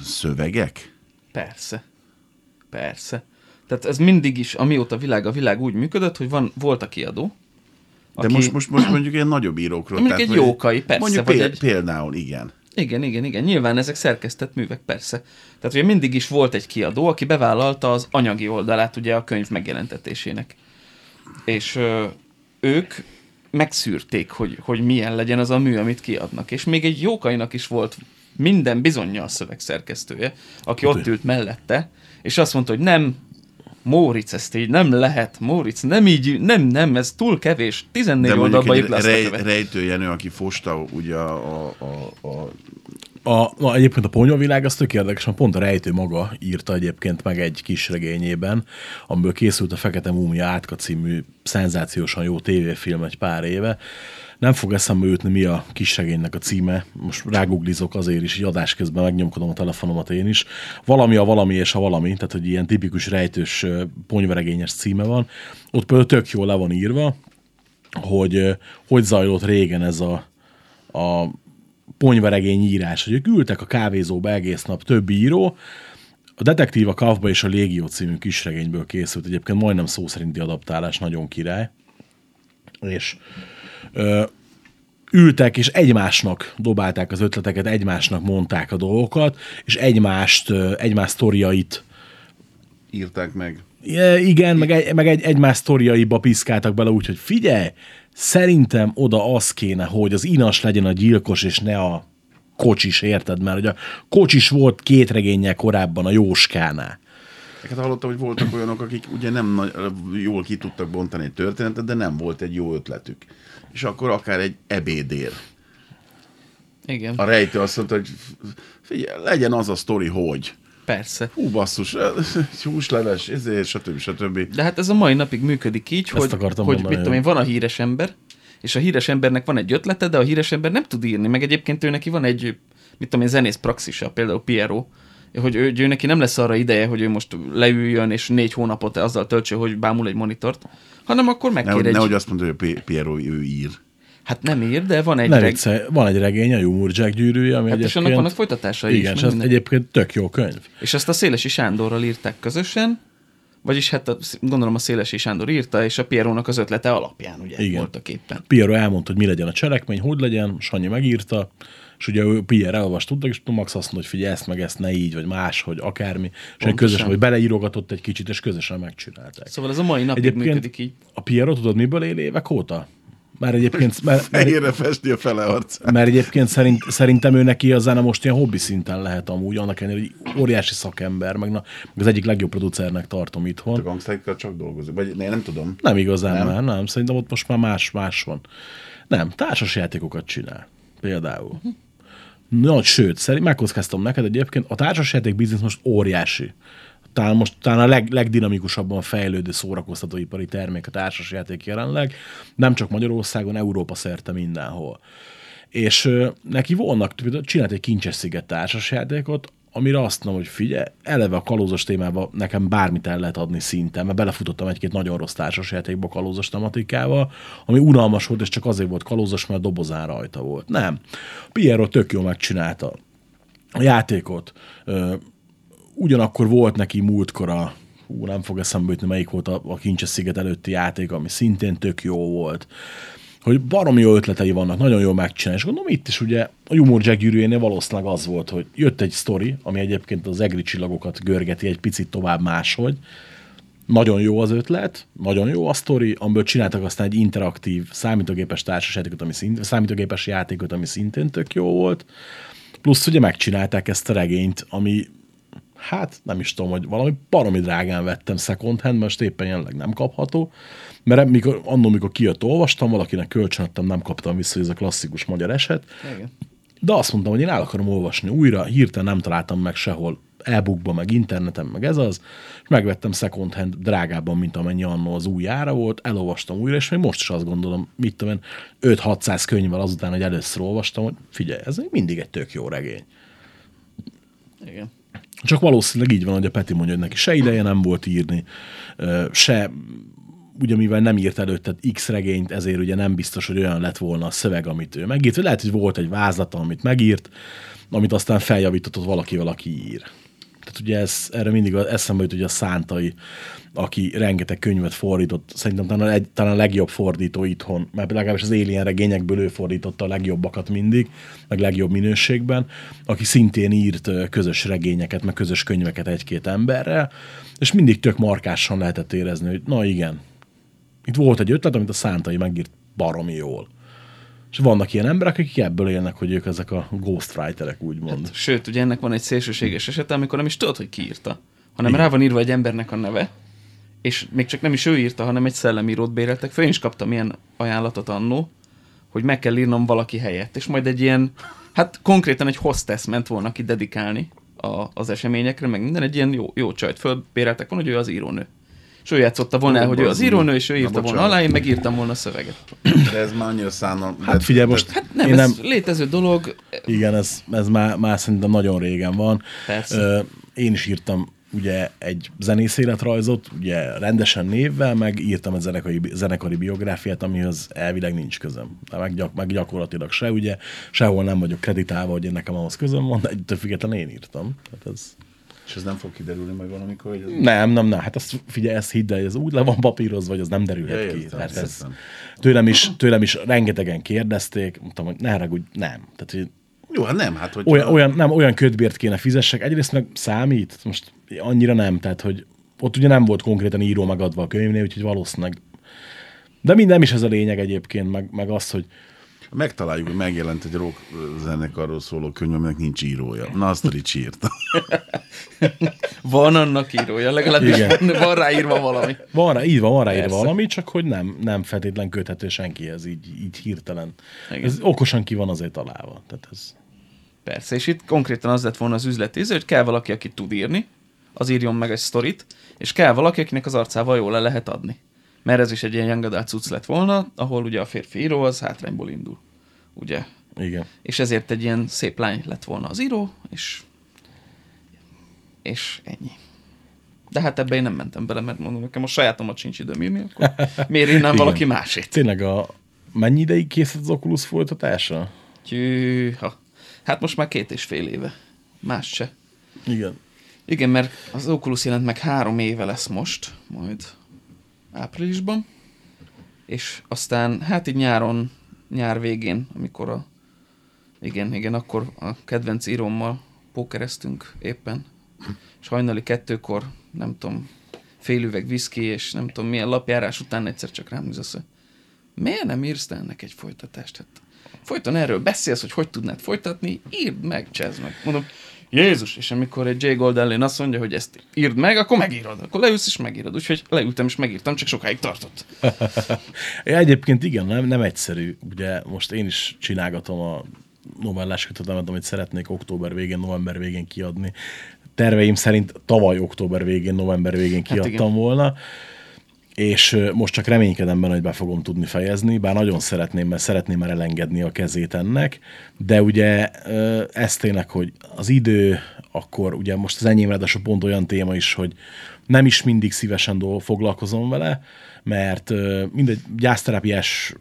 szövegek? Persze. Persze. Tehát ez mindig is, amióta világ a világ úgy működött, hogy van, volt a kiadó, De most, most, most mondjuk ilyen nagyobb írókról. Mondjuk egy hogy- Jókai, persze, Mondjuk vagy péld, egy- például, igen. Igen, igen, igen. Nyilván ezek szerkesztett művek, persze. Tehát ugye mindig is volt egy kiadó, aki bevállalta az anyagi oldalát ugye a könyv megjelentetésének. És ö, ők megszűrték, hogy, hogy milyen legyen az a mű, amit kiadnak. És még egy jókainak is volt minden bizonyja a szövegszerkesztője, aki ott ült mellette, és azt mondta, hogy nem, Móricz, ezt így nem lehet, Móricz, nem így, nem, nem, ez túl kevés, 14 De mondjuk oldalba jut le rej, rejtőjenő, aki fosta ugye a, a, a, a A, na, egyébként a ponyvavilág az tök érdekes, mert pont a rejtő maga írta egyébként meg egy kis regényében, amiből készült a Fekete Múmia Átka című szenzációsan jó tévéfilm egy pár éve. Nem fog eszembe jutni, mi a kisregénynek a címe. Most ráguglizok azért is, így adás közben megnyomkodom a telefonomat én is. Valami a valami és a valami, tehát hogy ilyen tipikus rejtős ö, ponyvaregényes címe van. Ott például tök jól le van írva, hogy hogy zajlott régen ez a, a ponyvaregény írás, hogy ők ültek a kávézóba egész nap több író, a Detektív a Kavba és a Légió című kisregényből készült, egyébként majdnem szó szerinti adaptálás, nagyon király. És ö, ültek, és egymásnak dobálták az ötleteket, egymásnak mondták a dolgokat, és egymást, egymás sztoriait írták meg. Igen, meg, egy, meg egy, egymás sztoriaiba piszkáltak bele, úgyhogy figyelj, szerintem oda az kéne, hogy az inas legyen a gyilkos, és ne a kocsis, érted? Mert hogy a kocsis volt két regénye korábban a Jóskánál. Hát hallottam, hogy voltak olyanok, akik ugye nem nagy, jól ki tudtak bontani egy történetet, de nem volt egy jó ötletük. És akkor akár egy ebédér. Igen, A rejtő azt mondta, hogy figyelj, legyen az a sztori, hogy. Persze. Hú, basszus, húsleves, ezért, stb. stb. De hát ez a mai napig működik így, Ezt hogy, akartam hogy mondani, mit tudom én, van a híres ember, és a híres embernek van egy ötlete, de a híres ember nem tud írni, meg egyébként ő neki van egy, mit tudom én, zenész praxisa, például Piero, hogy ő, ő neki nem lesz arra ideje, hogy ő most leüljön, és négy hónapot azzal töltsön, hogy bámul egy monitort, hanem akkor megkér Nehogy, egy... nehogy azt mondja, hogy Piero ő ír. Hát nem ír, de van egy... Ne reg... viccelj, van egy regény, a Jack gyűrűje, ami Hát és egyébként... annak vannak folytatásai igen, is. és meg ez egyébként tök jó könyv. És ezt a Szélesi Sándorral írták közösen, vagyis hát a, gondolom a Szélesi Sándor írta, és a Pierónak az ötlete alapján ugye Igen. voltak éppen. Piero elmondta, hogy mi legyen a cselekmény, hogy legyen, Sanyi megírta, és ugye ő Pierre elolvast, tudtak, és Max azt mondta, hogy figyelj, ezt meg ezt ne így, vagy más, hogy akármi. És egy közösen, hogy beleírogatott egy kicsit, és közösen megcsinálták. Szóval ez a mai napig Egyébként működik így. a Piero tudod, miből él évek óta? Már egyébként, mert, Fehérre festi a fele arcát. mert egyébként szerint, szerintem ő neki az zene most ilyen hobbi szinten lehet amúgy, annak ellenére, hogy óriási szakember, meg, na, meg az egyik legjobb producernek tartom A itthon. gangsztáikkal csak dolgozik. Vagy ne, nem tudom. Nem igazán Nem? nem. már, nem. Szerintem ott most már más, más van. Nem, társas játékokat csinál. Például. Na, sőt, szerint megkockáztam neked egyébként, a társasjáték biznisz most óriási. Talán most talán a leg, legdinamikusabban fejlődő szórakoztatóipari termék a társasjáték jelenleg, nem csak Magyarországon, Európa szerte mindenhol. És ö, neki volnak, csinált egy Kincses sziget társasjátékot, amire azt mondom, hogy figyelj, eleve a kalózos témában nekem bármit el lehet adni szinten, mert belefutottam egy-két nagyon rossz társasjátékba kalózos tematikával, ami unalmas volt, és csak azért volt kalózos, mert a dobozán rajta volt. Nem. Piero tök jól megcsinálta a játékot. Ugyanakkor volt neki múltkor a hú, nem fog eszembe jutni, melyik volt a, a Kincses sziget előtti játék, ami szintén tök jó volt hogy baromi jó ötletei vannak, nagyon jól megcsinálni. És gondolom itt is ugye a Humor Jack gyűrűjénél valószínűleg az volt, hogy jött egy sztori, ami egyébként az egri csillagokat görgeti egy picit tovább máshogy. Nagyon jó az ötlet, nagyon jó a sztori, amiből csináltak aztán egy interaktív számítógépes társasjátékot, ami szint, számítógépes játékot, ami szintén tök jó volt. Plusz ugye megcsinálták ezt a regényt, ami hát nem is tudom, hogy valami baromi drágán vettem second hand, most éppen jelenleg nem kapható, mert mikor, annól, mikor kijött, olvastam, valakinek kölcsönöttem, nem kaptam vissza, ez a klasszikus magyar eset, Igen. de azt mondtam, hogy én el akarom olvasni újra, hirtelen nem találtam meg sehol e-bookban, meg interneten, meg ez az, és megvettem second hand drágábban, mint amennyi annó az új ára volt, elolvastam újra, és még most is azt gondolom, mit tudom én, 5-600 könyvvel azután, hogy először olvastam, hogy figyelj, ez még mindig egy tök jó regény. Igen. Csak valószínűleg így van, hogy a Peti mondja, hogy neki se ideje nem volt írni, se ugye mivel nem írt előtte X regényt, ezért ugye nem biztos, hogy olyan lett volna a szöveg, amit ő megírt. Lehet, hogy volt egy vázlata, amit megírt, amit aztán feljavított valaki, valaki ír. Ugye ez, erre mindig eszembe jut, hogy a Szántai, aki rengeteg könyvet fordított, szerintem talán, egy, talán a legjobb fordító itthon, mert legalábbis az Alien regényekből ő fordította a legjobbakat mindig, meg legjobb minőségben, aki szintén írt közös regényeket, meg közös könyveket egy-két emberrel, és mindig tök markásan lehetett érezni, hogy na igen, itt volt egy ötlet, amit a Szántai megírt baromi jól. És vannak ilyen emberek, akik ebből élnek, hogy ők ezek a ghostwriterek, úgymond. Hát, Sőt, ugye ennek van egy szélsőséges esete, amikor nem is tudod, hogy ki írta, hanem rá van írva egy embernek a neve, és még csak nem is ő írta, hanem egy szellemírót béreltek fel. Én is kaptam ilyen ajánlatot annó, hogy meg kell írnom valaki helyett, és majd egy ilyen, hát konkrétan egy hostess ment volna ki dedikálni a, az eseményekre, meg minden, egy ilyen jó, jó csajt fölbéreltek volna, hogy ő az írónő. És ő játszotta volna el, hogy ő az írónő, és ő Na, írta volna bocsánat. alá, én megírtam volna a szöveget. De ez már annyira szánal. Hát figyelj, most Hát nem, én ez nem, létező dolog, Igen, ez, ez már, már szerintem nagyon régen van. Persze. Ö, én is írtam ugye egy zenész életrajzot, ugye rendesen névvel, meg írtam egy zenekari, zenekari biográfiát, amihoz elvileg nincs közöm. De meg, gyak, meg gyakorlatilag se, ugye sehol nem vagyok kreditálva, hogy én nekem ahhoz közöm van, de ettől függetlenül én írtam. Tehát ez... És ez nem fog kiderülni majd valamikor, hogy ez... Nem, nem, nem, hát azt figyelj, ezt hidd el, ez úgy le van papírozva, hogy az nem derülhet Ja, ki. értem, Tehát ez, tőlem, is, tőlem is rengetegen kérdezték, mondtam, hogy ne haragudj, nem. Tehát, hogy Jó, hát nem, hát hogy... olyan, olyan, nem, olyan ködbért kéne fizessek. Egyrészt meg számít, most annyira nem, tehát hogy ott ugye nem volt konkrétan író megadva a könyvnél, úgyhogy valószínűleg de minden is ez a lényeg egyébként, meg, meg az, hogy Megtaláljuk, hogy megjelent egy rock zenekarról szóló könyv, aminek nincs írója. Na, azt a Ricsi írta. van annak írója, legalábbis Igen. van, van ráírva valami. van rá, így van, van rá írva Persze. valami, csak hogy nem, nem feltétlen köthető senkihez, így, így hirtelen. Igen. Ez okosan ki van azért találva. Tehát ez, Persze, és itt konkrétan az lett volna az üzleti hogy kell valaki, aki tud írni, az írjon meg egy sztorit, és kell valaki, akinek az arcával jól le lehet adni. Mert ez is egy ilyen young cucc lett volna, ahol ugye a férfi író az hátrányból indul. Ugye? igen. És ezért egy ilyen szép lány lett volna az író, és és ennyi. De hát ebbe én nem mentem bele, mert mondom, nekem a sajátomat sincs időm írni, akkor miért írnám valaki másét? Tényleg a, mennyi ideig készült az Oculus folytatása? Tyűha. Hát most már két és fél éve. Más se. Igen. Igen, mert az Oculus jelent meg három éve lesz most, majd áprilisban, és aztán hát így nyáron, nyár végén, amikor a, igen, igen, akkor a kedvenc írómmal pókereztünk éppen, és hajnali kettőkor, nem tudom, fél üveg viszki, és nem tudom milyen lapjárás után egyszer csak rám néz hogy miért nem írsz ennek egy folytatást? Hát folyton erről beszélsz, hogy hogy tudnád folytatni, írd meg, csezd meg. Mondom, Jézus! És amikor egy J. Goldellén azt mondja, hogy ezt írd meg, akkor megírod. Akkor leülsz és megírod. Úgyhogy leültem és megírtam, csak sokáig tartott. Ja, Egyébként igen, nem, nem egyszerű. Ugye most én is csinálgatom a novellás kötetemet, amit szeretnék október végén, november végén kiadni. Terveim szerint tavaly október végén, november végén kiadtam igen. volna. És most csak reménykedem benne, hogy be fogom tudni fejezni, bár nagyon szeretném, mert szeretném már elengedni a kezét ennek, de ugye ez tényleg, hogy az idő, akkor ugye most az enyém ráadásul pont olyan téma is, hogy nem is mindig szívesen foglalkozom vele, mert mindegy gyászterápiás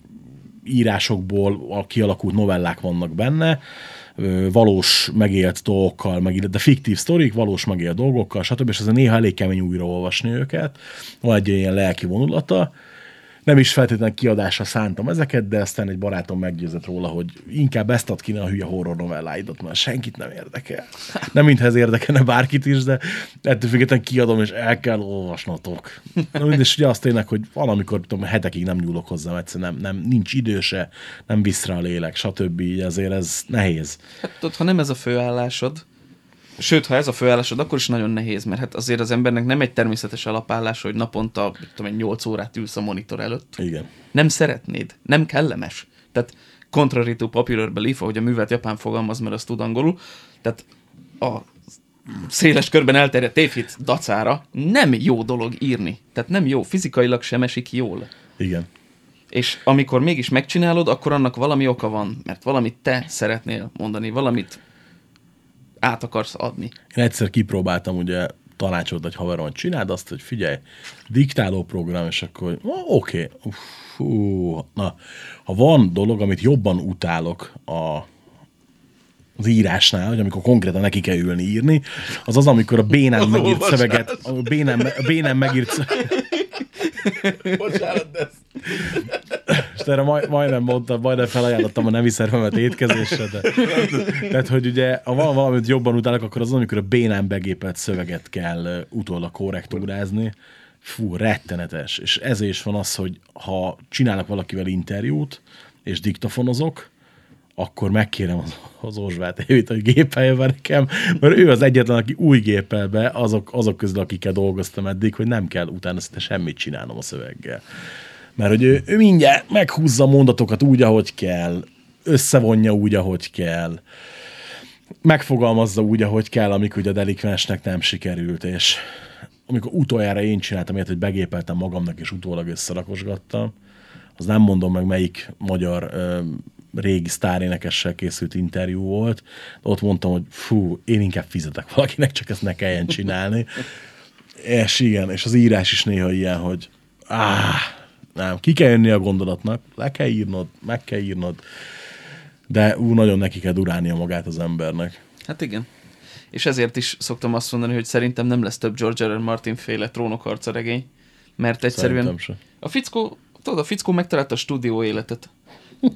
írásokból a kialakult novellák vannak benne, valós megélt dolgokkal, meg, de fiktív sztorik, valós megélt dolgokkal, stb. És ez néha elég kemény újraolvasni őket. Van egy ilyen lelki vonulata. Nem is feltétlenül kiadásra szántam ezeket, de aztán egy barátom meggyőzött róla, hogy inkább ezt ad ki ne a hülye horror novelláidat, mert senkit nem érdekel. Nem mintha ez érdekelne bárkit is, de ettől függetlenül kiadom, és el kell olvasnotok. Na, mindegy, ugye azt tényleg, hogy valamikor tudom, hetekig nem nyúlok hozzá, egyszerűen nem, nem, nincs időse, nem visz rá a lélek, stb. Így ezért ez nehéz. Hát tudod, ha nem ez a főállásod, sőt, ha ez a főállásod, akkor is nagyon nehéz, mert hát azért az embernek nem egy természetes alapállás, hogy naponta, mit tudom, egy 8 órát ülsz a monitor előtt. Igen. Nem szeretnéd, nem kellemes. Tehát contrary to popular belief, ahogy a művelt japán fogalmaz, mert azt tud angolul, tehát a széles körben elterjedt tévhit dacára nem jó dolog írni. Tehát nem jó, fizikailag sem esik jól. Igen. És amikor mégis megcsinálod, akkor annak valami oka van, mert valamit te szeretnél mondani, valamit át akarsz adni. Én egyszer kipróbáltam ugye tanácsolt egy haverom, hogy csináld azt, hogy figyelj, diktáló program, és akkor oké, okay. Fú, na, ha van dolog, amit jobban utálok a, az írásnál, hogy amikor konkrétan neki kell ülni írni, az az, amikor a bénán megírt olvasás. szöveget, a bénán, a bénán megírt szöveget, Bocsánat, de ez... és erre majd, majdnem mondtam, majdnem felajánlottam a nemi szervemet étkezésre, de tehát, hogy ugye, ha van valamit jobban utálok, akkor az, amikor a bénán begépelt szöveget kell utólag korrektúrázni. Fú, rettenetes. És ezért is van az, hogy ha csinálok valakivel interjút, és diktafonozok, akkor megkérem az, az Orzsvát Évit, hogy gépelje be nekem, mert ő az egyetlen, aki új gépel be, azok, azok közül, akikkel dolgoztam eddig, hogy nem kell utána szinte semmit csinálnom a szöveggel. Mert hogy ő, ő mindjárt meghúzza mondatokat úgy, ahogy kell, összevonja úgy, ahogy kell, megfogalmazza úgy, ahogy kell, amikor ugye a delikvensnek nem sikerült, és amikor utoljára én csináltam ilyet, hogy begépeltem magamnak, és utólag összerakosgattam, az nem mondom meg, melyik magyar ö, régi sztárénekessel készült interjú volt, de ott mondtam, hogy fú, én inkább fizetek valakinek, csak ezt ne kelljen csinálni. És igen, és az írás is néha ilyen, hogy áh, nem, ki kell jönni a gondolatnak, le kell írnod, meg kell írnod, de ú, nagyon neki kell durálnia magát az embernek. Hát igen. És ezért is szoktam azt mondani, hogy szerintem nem lesz több George R. R. Martin féle trónokharca regény, mert egyszerűen a fickó, tudod, a fickó megtalálta a stúdió életet.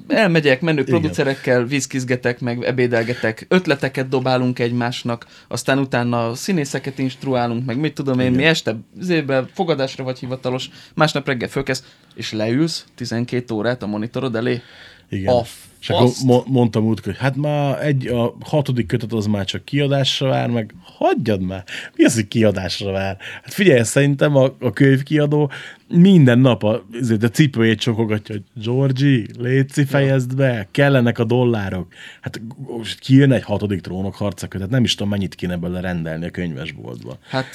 Elmegyek, menő producerekkel, vízkizgetek, meg ebédelgetek, ötleteket dobálunk egymásnak, aztán utána színészeket instruálunk, meg mit tudom én, mi este zébe, fogadásra vagy hivatalos, másnap reggel fölkezd, és leülsz 12 órát a monitorod elé. Igen. A és akkor mo- mondtam úgy, hogy hát már egy, a hatodik kötet az már csak kiadásra vár, meg hagyjad már. Mi az, hogy kiadásra vár? Hát figyelj, szerintem a, a könyvkiadó minden nap a, a cipőjét csokogatja, hogy Georgi, létszi, fejezd be, kellenek a dollárok. Hát most kijön egy hatodik trónok harca kötet, nem is tudom, mennyit kéne belőle rendelni a könyvesboltba. Hát,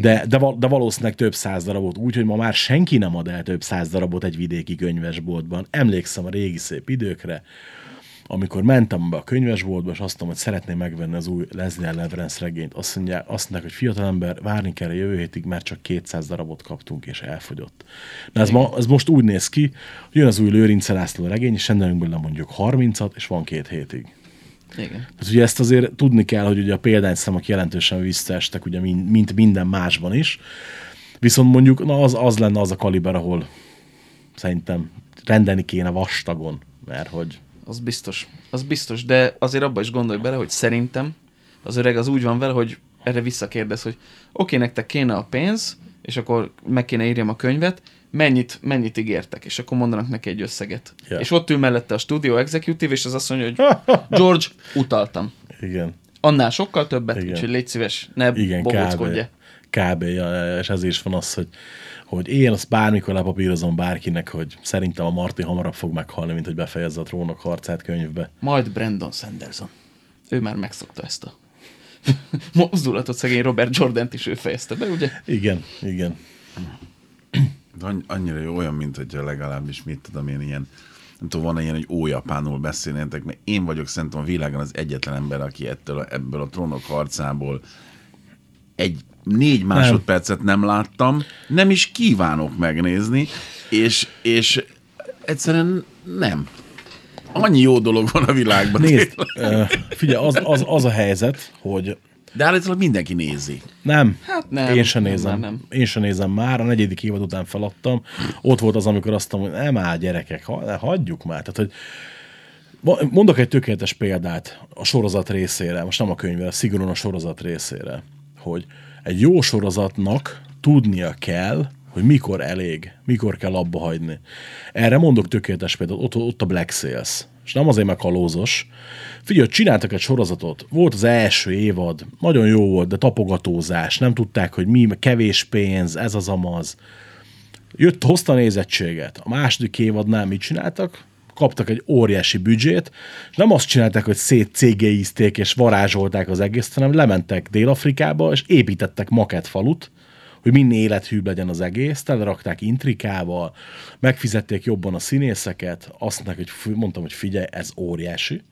De, de, val- de valószínűleg több száz darabot, úgyhogy ma már senki nem ad el több száz darabot egy vidéki könyvesboltban. Emlékszem a régi szép időkre, amikor mentem be a könyvesboltba, és azt mondtam, hogy szeretném megvenni az új Leslie Leverance regényt, azt mondják, azt mondják, hogy fiatalember, várni kell a jövő hétig, mert csak 200 darabot kaptunk, és elfogyott. Na ez, ma, ez most úgy néz ki, hogy jön az új Lőrince László regény, és rendelünk mondjuk 30-at, és van két hétig. igen. Tehát ugye ezt azért tudni kell, hogy ugye a példányszámok jelentősen visszaestek, ugye min- mint minden másban is. Viszont mondjuk na az, az lenne az a kaliber, ahol szerintem rendelni kéne vastagon, mert hogy Az biztos. Az biztos, de azért abba is gondolj bele, hogy szerintem az öreg az úgy van vele, hogy erre visszakérdez, hogy oké, nektek kéne a pénz, és akkor meg kéne írjam a könyvet, mennyit, mennyit ígértek, és akkor mondanak neki egy összeget. Ja. És ott ül mellette a studio executive, és az azt mondja, hogy George, utaltam. igen, Annál sokkal többet, Igen. úgyhogy légy szíves, ne igen, kb. bohóckodj. kb. ja, és ezért is van az, hogy, hogy én azt bármikor lepapírozom bárkinek, hogy szerintem a Marti hamarabb fog meghalni, mint hogy befejezze a trónok harcát könyvbe. Majd Brandon Sanderson. Ő már megszokta ezt a mozdulatot, szegény Robert Jordan-t is ő fejezte be, ugye? Igen, igen. De annyira jó, olyan, mint hogyha legalábbis, mit tudom én, ilyen nem tudom, van ilyen, hogy ójapánul beszélnétek, mert én vagyok szerintem a világon az egyetlen ember, aki ettől, a- ebből a trónok harcából egy négy másodpercet nem láttam, nem is kívánok megnézni, és, és egyszerűen nem. Annyi jó dolog van a világban. Nézd, ö, figyelj, az, az, az a helyzet, hogy De állítólag mindenki nézi. nem, Hát nem, én sem nem, nézem. már nem. Én sem nézem már, a negyedik évad után feladtam. Ott volt az, amikor azt mondtam, hogy nem áll gyerekek, ha- hagyjuk már. Tehát, hogy Mondok egy tökéletes példát a sorozat részére, most nem a könyvre, szigorúan a sorozat részére, hogy egy jó sorozatnak tudnia kell, hogy mikor elég, mikor kell abba hagyni. Erre mondok tökéletes példát, ott, ott a Black Sails. És nem azért, mert kalózos. Figyelj, csináltak egy sorozatot, volt az első évad, nagyon jó volt, de tapogatózás, nem tudták, hogy mi, kevés pénz, ez az amaz jött, hozta nézettséget. A második évadnál mit csináltak? Kaptak egy óriási büdzsét, és nem azt csinálták, hogy szét cégeizték és varázsolták az egészet, hanem lementek Dél-Afrikába, és építettek makett falut, hogy minél élethűbb legyen az egész, telerakták intrikával, megfizették jobban a színészeket, azt mondták, hogy mondtam, hogy figyelj, ez óriási.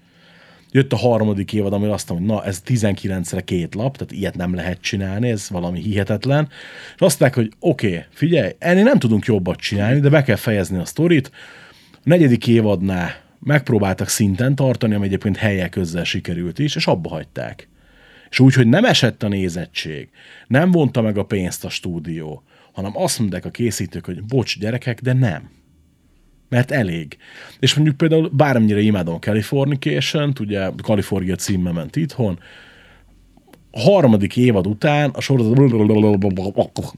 Jött a harmadik évad, amire azt mondtam, hogy na, ez 19-re két lap, tehát ilyet nem lehet csinálni, ez valami hihetetlen. És azt mondták, hogy oké, okay, figyelj, ennél nem tudunk jobbat csinálni, de be kell fejezni a sztorit. Negyedik évadnál megpróbáltak szinten tartani, ami egyébként helyek közzel sikerült is, és abba hagyták. És úgy, hogy nem esett a nézettség, nem vonta meg a pénzt a stúdió, hanem azt mondták a készítők, hogy bocs gyerekek, de nem mert elég. És mondjuk például bármennyire imádom a Californication-t, ugye California címmel ment itthon, a harmadik évad után a sorozat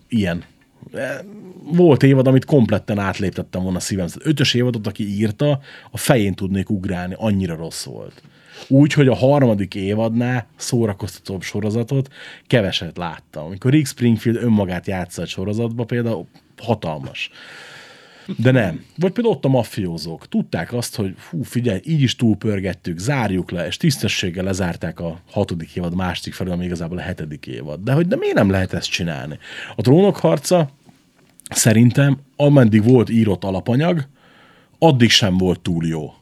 ilyen. Volt évad, amit kompletten átléptettem volna a szívem. Ötös évadot, aki írta, a fején tudnék ugrálni, annyira rossz volt. Úgy, hogy a harmadik évadnál szórakoztatóbb sorozatot keveset láttam. Amikor Rick Springfield önmagát játsza egy sorozatba, például hatalmas. De nem. Vagy például ott a maffiózók. Tudták azt, hogy hú, figyelj, így is túlpörgettük, zárjuk le, és tisztességgel lezárták a hatodik évad második felül, ami igazából a hetedik évad. De hogy de miért nem lehet ezt csinálni? A trónok harca szerintem, ameddig volt írott alapanyag, addig sem volt túl jó.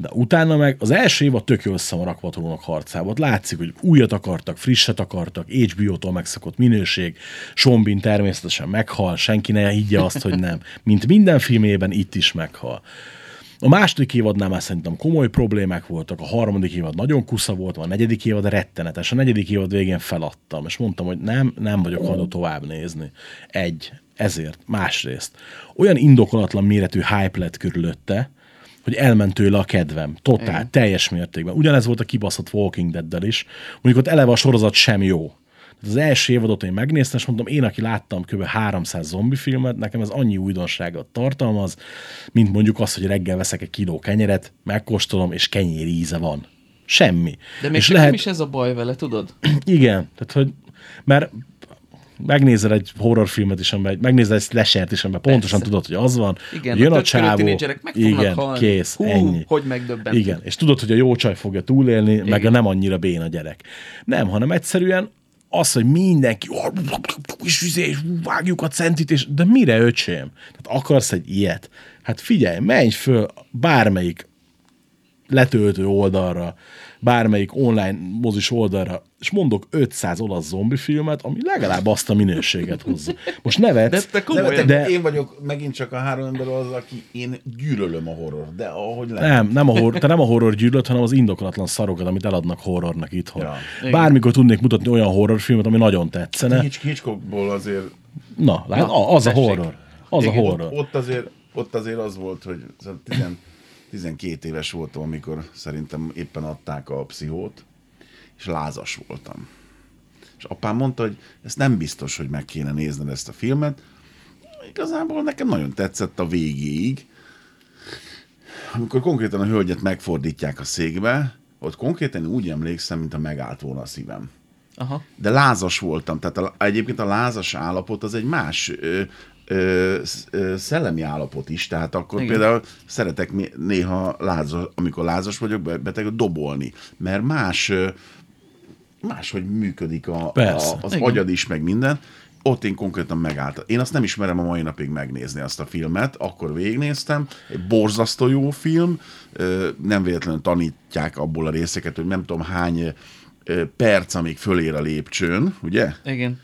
De utána meg az első évad tök jól össze van rakva a trónok harcába. Ott látszik, hogy újat akartak, frisset akartak, HBO-tól megszokott minőség, Bean természetesen meghal, senki ne higgye azt, hogy nem. Mint minden filmében itt is meghal. A második évadnál már szerintem komoly problémák voltak, a harmadik évad nagyon kusza volt, a negyedik évad rettenetes. A negyedik évad végén feladtam, és mondtam, hogy nem, nem vagyok hajlandó tovább nézni. Egy, ezért. Másrészt. Olyan indokolatlan méretű hype lett körülötte, hogy elment tőle a kedvem. Totál, Igen. teljes mértékben. Ugyanez volt a kibaszott Walking Dead-del is. Mondjuk ott eleve a sorozat sem jó. Az első évadot én megnéztem, és mondtam, én, aki láttam kb. 300 zombi filmet, nekem ez annyi újdonságot tartalmaz, mint mondjuk az, hogy reggel veszek egy kiló kenyeret, megkóstolom, és kenyér íze van. Semmi. De még és lehet... is ez a baj vele, tudod? igen, tehát hogy, mert megnézel egy horrorfilmet is, amiben, megnézel egy slashert is, amiben pontosan tudod, hogy az van, Igen, jön a a csávó, igen, halni. kész, Hú, ennyi. hogy megdöbbentő. Igen, és tudod, hogy a jó csaj fogja túlélni, igen. meg a nem annyira béna gyerek. Nem, hanem egyszerűen az, hogy mindenki, és, izé, és vágjuk a centit, és, de mire öcsém? Tehát akarsz egy ilyet? Hát figyelj, menj föl bármelyik letöltő oldalra, bármelyik online mozis oldalra, és mondok 500 olasz zombi filmet, ami legalább azt a minőséget hozza. Most nevetsz, De te komolyan- De, de- én vagyok megint csak a három ember az, aki én gyűlölöm a horror, de ahogy lehet. Nem, nem a, horror, te nem a horror gyűlölt, hanem az indokolatlan szarokat, amit eladnak horrornak itthon. Ja. Ja. Bármikor tudnék mutatni olyan horrorfilmet, ami nagyon tetszene. Hitch, Hitchcockból azért Na, lát, Na az a tessék. horror. Az a Igen, horror. Ott, ott, azért, ott azért az volt, hogy szóval 10, 12 éves voltam, amikor szerintem éppen adták a pszichót, és lázas voltam. És apám mondta, hogy ezt nem biztos, hogy meg kéne nézned ezt a filmet. Igazából nekem nagyon tetszett a végéig. Amikor konkrétan a hölgyet megfordítják a székbe, ott konkrétan úgy emlékszem, mint a megállt volna a szívem Aha. de lázas voltam. Tehát a, egyébként a lázas állapot az egy más ö, ö, ö, szellemi állapot is, tehát akkor Igen. Például szeretek néha, lázas, amikor lázas vagyok, be- beteg dobolni, mert más máshogy működik a, Persze. a, az Igen. agyad is, meg minden, ott én konkrétan megálltam. Én azt nem ismerem a mai napig megnézni azt a filmet, akkor végignéztem, egy borzasztó jó film, nem véletlenül tanítják abból a részeket, hogy nem tudom hány perc, amíg fölér a lépcsőn, ugye? Igen.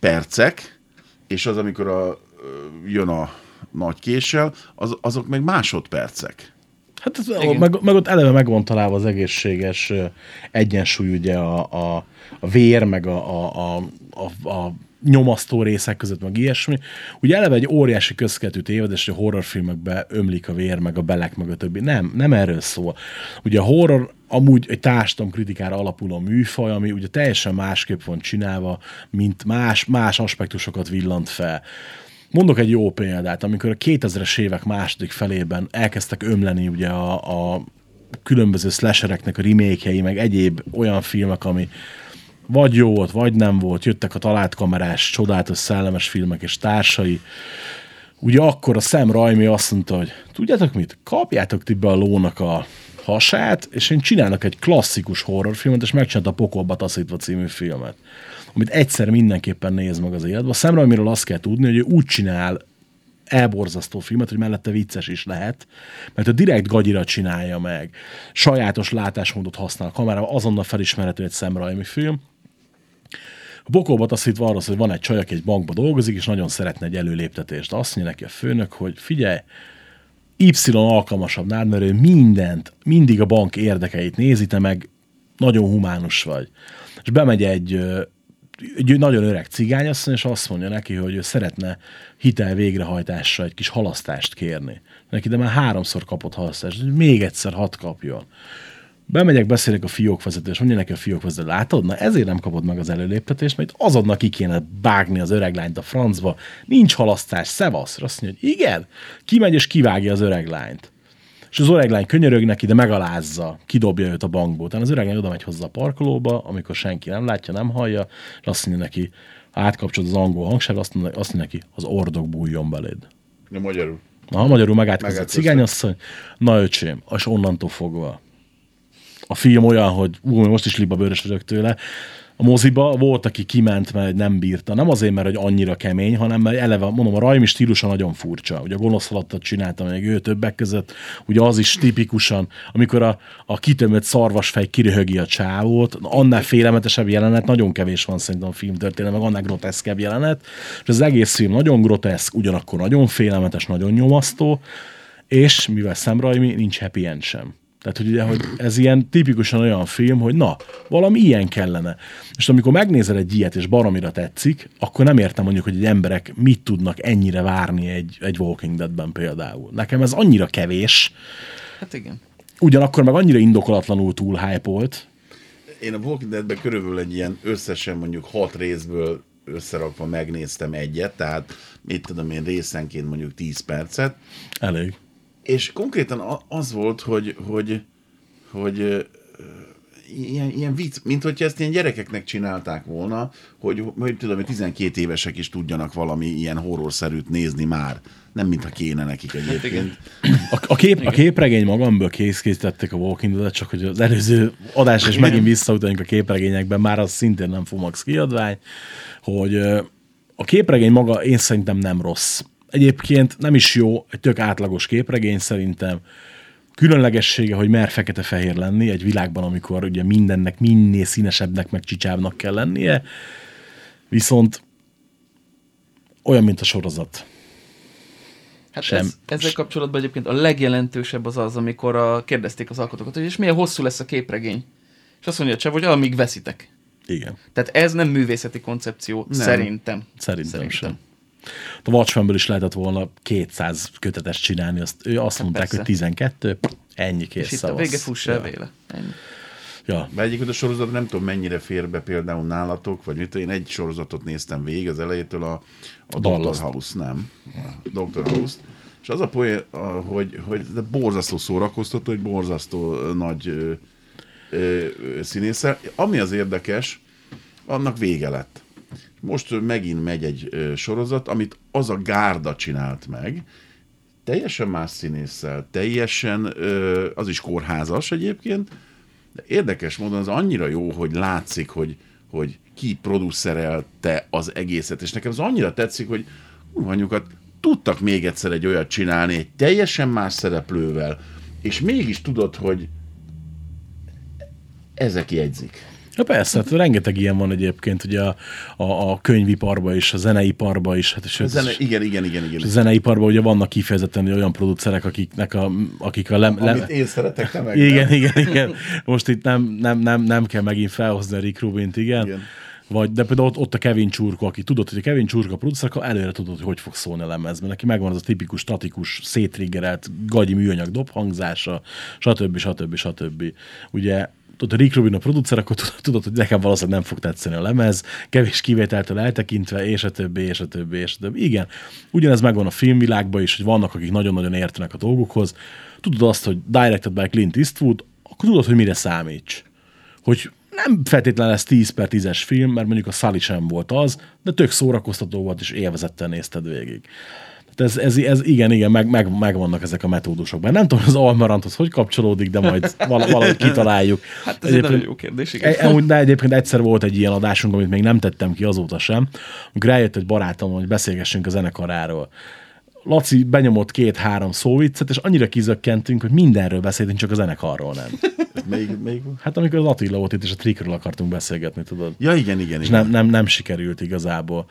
Percek, és az, amikor a, jön a nagy késsel, az, azok meg másodpercek. Hát ez, Igen. meg, meg, ott eleve meg van találva az egészséges egyensúly, ugye a, a, a vér, meg a, a, a, a, a nyomasztó részek között, meg ilyesmi. Ugye eleve egy óriási közkeletű tévedés, hogy a horrorfilmekbe ömlik a vér, meg a belek, meg a többi. Nem, nem erről szól. Ugye a horror amúgy egy társadalomkritikára alapuló műfaj, ami ugye teljesen másképp van csinálva, mint más, más aspektusokat villant fel. Mondok egy jó példát, amikor a 2000-es évek második felében elkezdtek ömleni ugye a, a különböző slashereknek a remake meg egyéb olyan filmek, ami vagy jó volt, vagy nem volt, jöttek a talált kamerás, csodálatos, szellemes filmek és társai. Ugye akkor a Sam Raimi azt mondta, hogy tudjátok mit, kapjátok ti be a lónak a hasát, és én csinálnak egy klasszikus horrorfilmet, és megcsinálta a Pokolba taszítva című filmet, amit egyszer mindenképpen néz meg az életben. A Raimiről azt kell tudni, hogy ő úgy csinál elborzasztó filmet, hogy mellette vicces is lehet, mert a direkt gagyira csinálja meg, sajátos látásmódot használ a kamerával, azonnal felismerhető egy Sam Raimi film. A bokolba taszítva arra szól, hogy van egy csaj, aki egy bankba dolgozik, és nagyon szeretne egy előléptetést. Azt mondja neki a főnök, hogy figyelj, Y alkalmasabb nád, mert ő mindent, mindig a bank érdekeit nézi, te meg nagyon humánus vagy. És bemegy egy, egy nagyon öreg cigányasszony, és azt mondja neki, hogy ő szeretne hitel végrehajtásra egy kis halasztást kérni. Neki de már háromszor kapott halasztást, hogy még egyszer hat kapjon. Bemegyek, beszélek a fiókvezető, és mondja neki a fiókvezető, látod? Na ezért nem kapod meg az előléptetést, mert azonnal ki kéne bágni az öreg lányt a francba. Nincs halasztás, szevasz. Azt mondja, hogy igen. Kimegy és kivágja az öreg lányt. És az öreg lány könyörög neki, de megalázza, kidobja őt a bankból. Utána az öreg lány oda megy hozzá a parkolóba, amikor senki nem látja, nem hallja, és azt mondja neki, ha átkapcsolod az angol hangsáv, azt mondja, azt mondja neki, az ordok bújjon beléd. De magyarul. Na, magyarul megátkozott a cigányasszony. Na öcsém, és onnantól fogva. A film olyan, hogy ú, most is libabőrös vagyok tőle. A moziba volt, aki kiment, mert nem bírta. Nem azért, mert hogy annyira kemény, hanem mert eleve, mondom, a Raimi stílusa nagyon furcsa. Ugye a gonosz halattat csinálta még ő többek között. Ugye az is tipikusan, amikor a, a kitömött szarvasfej kiröhögi a csávót, annál félelmetesebb jelenet, nagyon kevés van szerintem a film történet, meg annál groteszkebb jelenet. És az egész film nagyon groteszk, ugyanakkor nagyon félelmetes, nagyon nyomasztó, és mivel Sam Raimi, nincs happy end sem. Tehát, hogy, ugye, hogy ez ilyen tipikusan olyan film, hogy na, valami ilyen kellene. És amikor megnézel egy ilyet, és baromira tetszik, akkor nem értem mondjuk, hogy egy emberek mit tudnak ennyire várni egy, egy Walking Deadben például. Nekem ez annyira kevés, Hát igen. ugyanakkor meg annyira indokolatlanul túl hype volt. Én a Walking Deadben körülbelül egy ilyen összesen mondjuk hat részből összerakva megnéztem egyet, tehát mit tudom én részenként mondjuk 10 percet, Elég. És konkrétan az volt, hogy, hogy, hogy ilyen, ilyen vicc, mint hogyha ezt ilyen gyerekeknek csinálták volna, hogy, hogy tudom, hogy 12 évesek is tudjanak valami ilyen horrorszerűt nézni már. Nem mintha kéne nekik egyébként. A, a, kép, a képregény magamből készítették a Walking Dead, csak hogy az előző adás, és megint visszautaljunk a képregényekben, már az szintén nem Fumax kiadvány, hogy a képregény maga én szerintem nem rossz. Egyébként nem is jó, egy tök átlagos képregény szerintem. Különlegessége, hogy mer fekete-fehér lenni egy világban, amikor ugye mindennek minél színesebbnek, meg csicsábbnak kell lennie. Viszont olyan, mint a sorozat. Hát Sem. Ez, ezzel kapcsolatban egyébként a legjelentősebb az az, amikor a, kérdezték az alkotókat, hogy és milyen hosszú lesz a képregény. És azt mondja a Csev, hogy amíg veszitek. Igen. Tehát ez nem művészeti koncepció, nem. szerintem. Szerintem, Szerintem. sem. A Watchmenből is lehetett volna 200 kötetes csinálni, azt, ő azt mondták, persze. hogy 12, ennyi kész És itt a vége fuss ja. véle. Ennyi. Ja. De egyébként a sorozat nem tudom mennyire fér be például nálatok, vagy mit, én egy sorozatot néztem végig az elejétől a, a Dr. House, nem, a Dr. House, és az a poén, hogy, hogy de borzasztó szórakoztató, hogy borzasztó nagy ö. Ami az érdekes, annak vége lett. Most megint megy egy sorozat, amit az a gárda csinált meg, teljesen más színésszel, teljesen, az is kórházas egyébként, de érdekes módon az annyira jó, hogy látszik, hogy, hogy ki producerelte az egészet, és nekem az annyira tetszik, hogy anyukat tudtak még egyszer egy olyat csinálni, egy teljesen más szereplővel, és mégis tudod, hogy ezek jegyzik. Ja persze, hát rengeteg ilyen van egyébként, ugye a, a, a könyviparban is, a zeneiparban is. Hát, A sőt, zene, igen, igen, igen, igen. a zeneiparban ugye vannak kifejezetten olyan producerek, akiknek a, akik a lem, Amit én szeretek, te meg Igen, igen, igen. Most itt nem, nem, nem, nem kell megint felhozni a Rick Rubint, igen. Igen. Vagy, de például ott, ott a Kevin Csurko, aki tudod, hogy a Kevin Csurko a producer, akkor előre tudod, hogy hogy fog szólni a lemezben. Neki megvan az a tipikus, statikus, szétriggerelt, gagyi műanyag dobhangzása, stb. stb. stb. Ugye tudod, Rick Rubin a producer, akkor tudod, hogy nekem valószínűleg nem fog tetszeni a lemez, kevés kivételtől eltekintve, és a többi, és a többi, és a többi. Igen, ugyanez megvan a filmvilágban is, hogy vannak, akik nagyon-nagyon értenek a dolgokhoz. Tudod azt, hogy directed by Clint Eastwood, akkor tudod, hogy mire számíts. Hogy nem feltétlenül lesz 10 per 10-es film, mert mondjuk a Sully sem volt az, de tök szórakoztató volt, és élvezettel nézted végig. Tehát ez, ez, ez igen, igen, meg, meg, megvannak ezek a metódusok. Bár nem tudom, az Almaranthoz hogy kapcsolódik, de majd val- valahogy kitaláljuk. Hát ez egy nagyon jó kérdés, igen. E- Amúgy, de egyébként egyszer volt egy ilyen adásunk, amit még nem tettem ki azóta sem, amikor eljött egy barátom, hogy beszélgessünk a zenekaráról. Laci benyomott két-három szóviccet, és annyira kizökkentünk, hogy mindenről beszéltünk, csak a zenekarról nem. Még, még... Hát amikor az Attila volt itt, és a Trikről akartunk beszélgetni, tudod. Ja, igen, igen, És igen. nem, nem, nem sikerült igazából.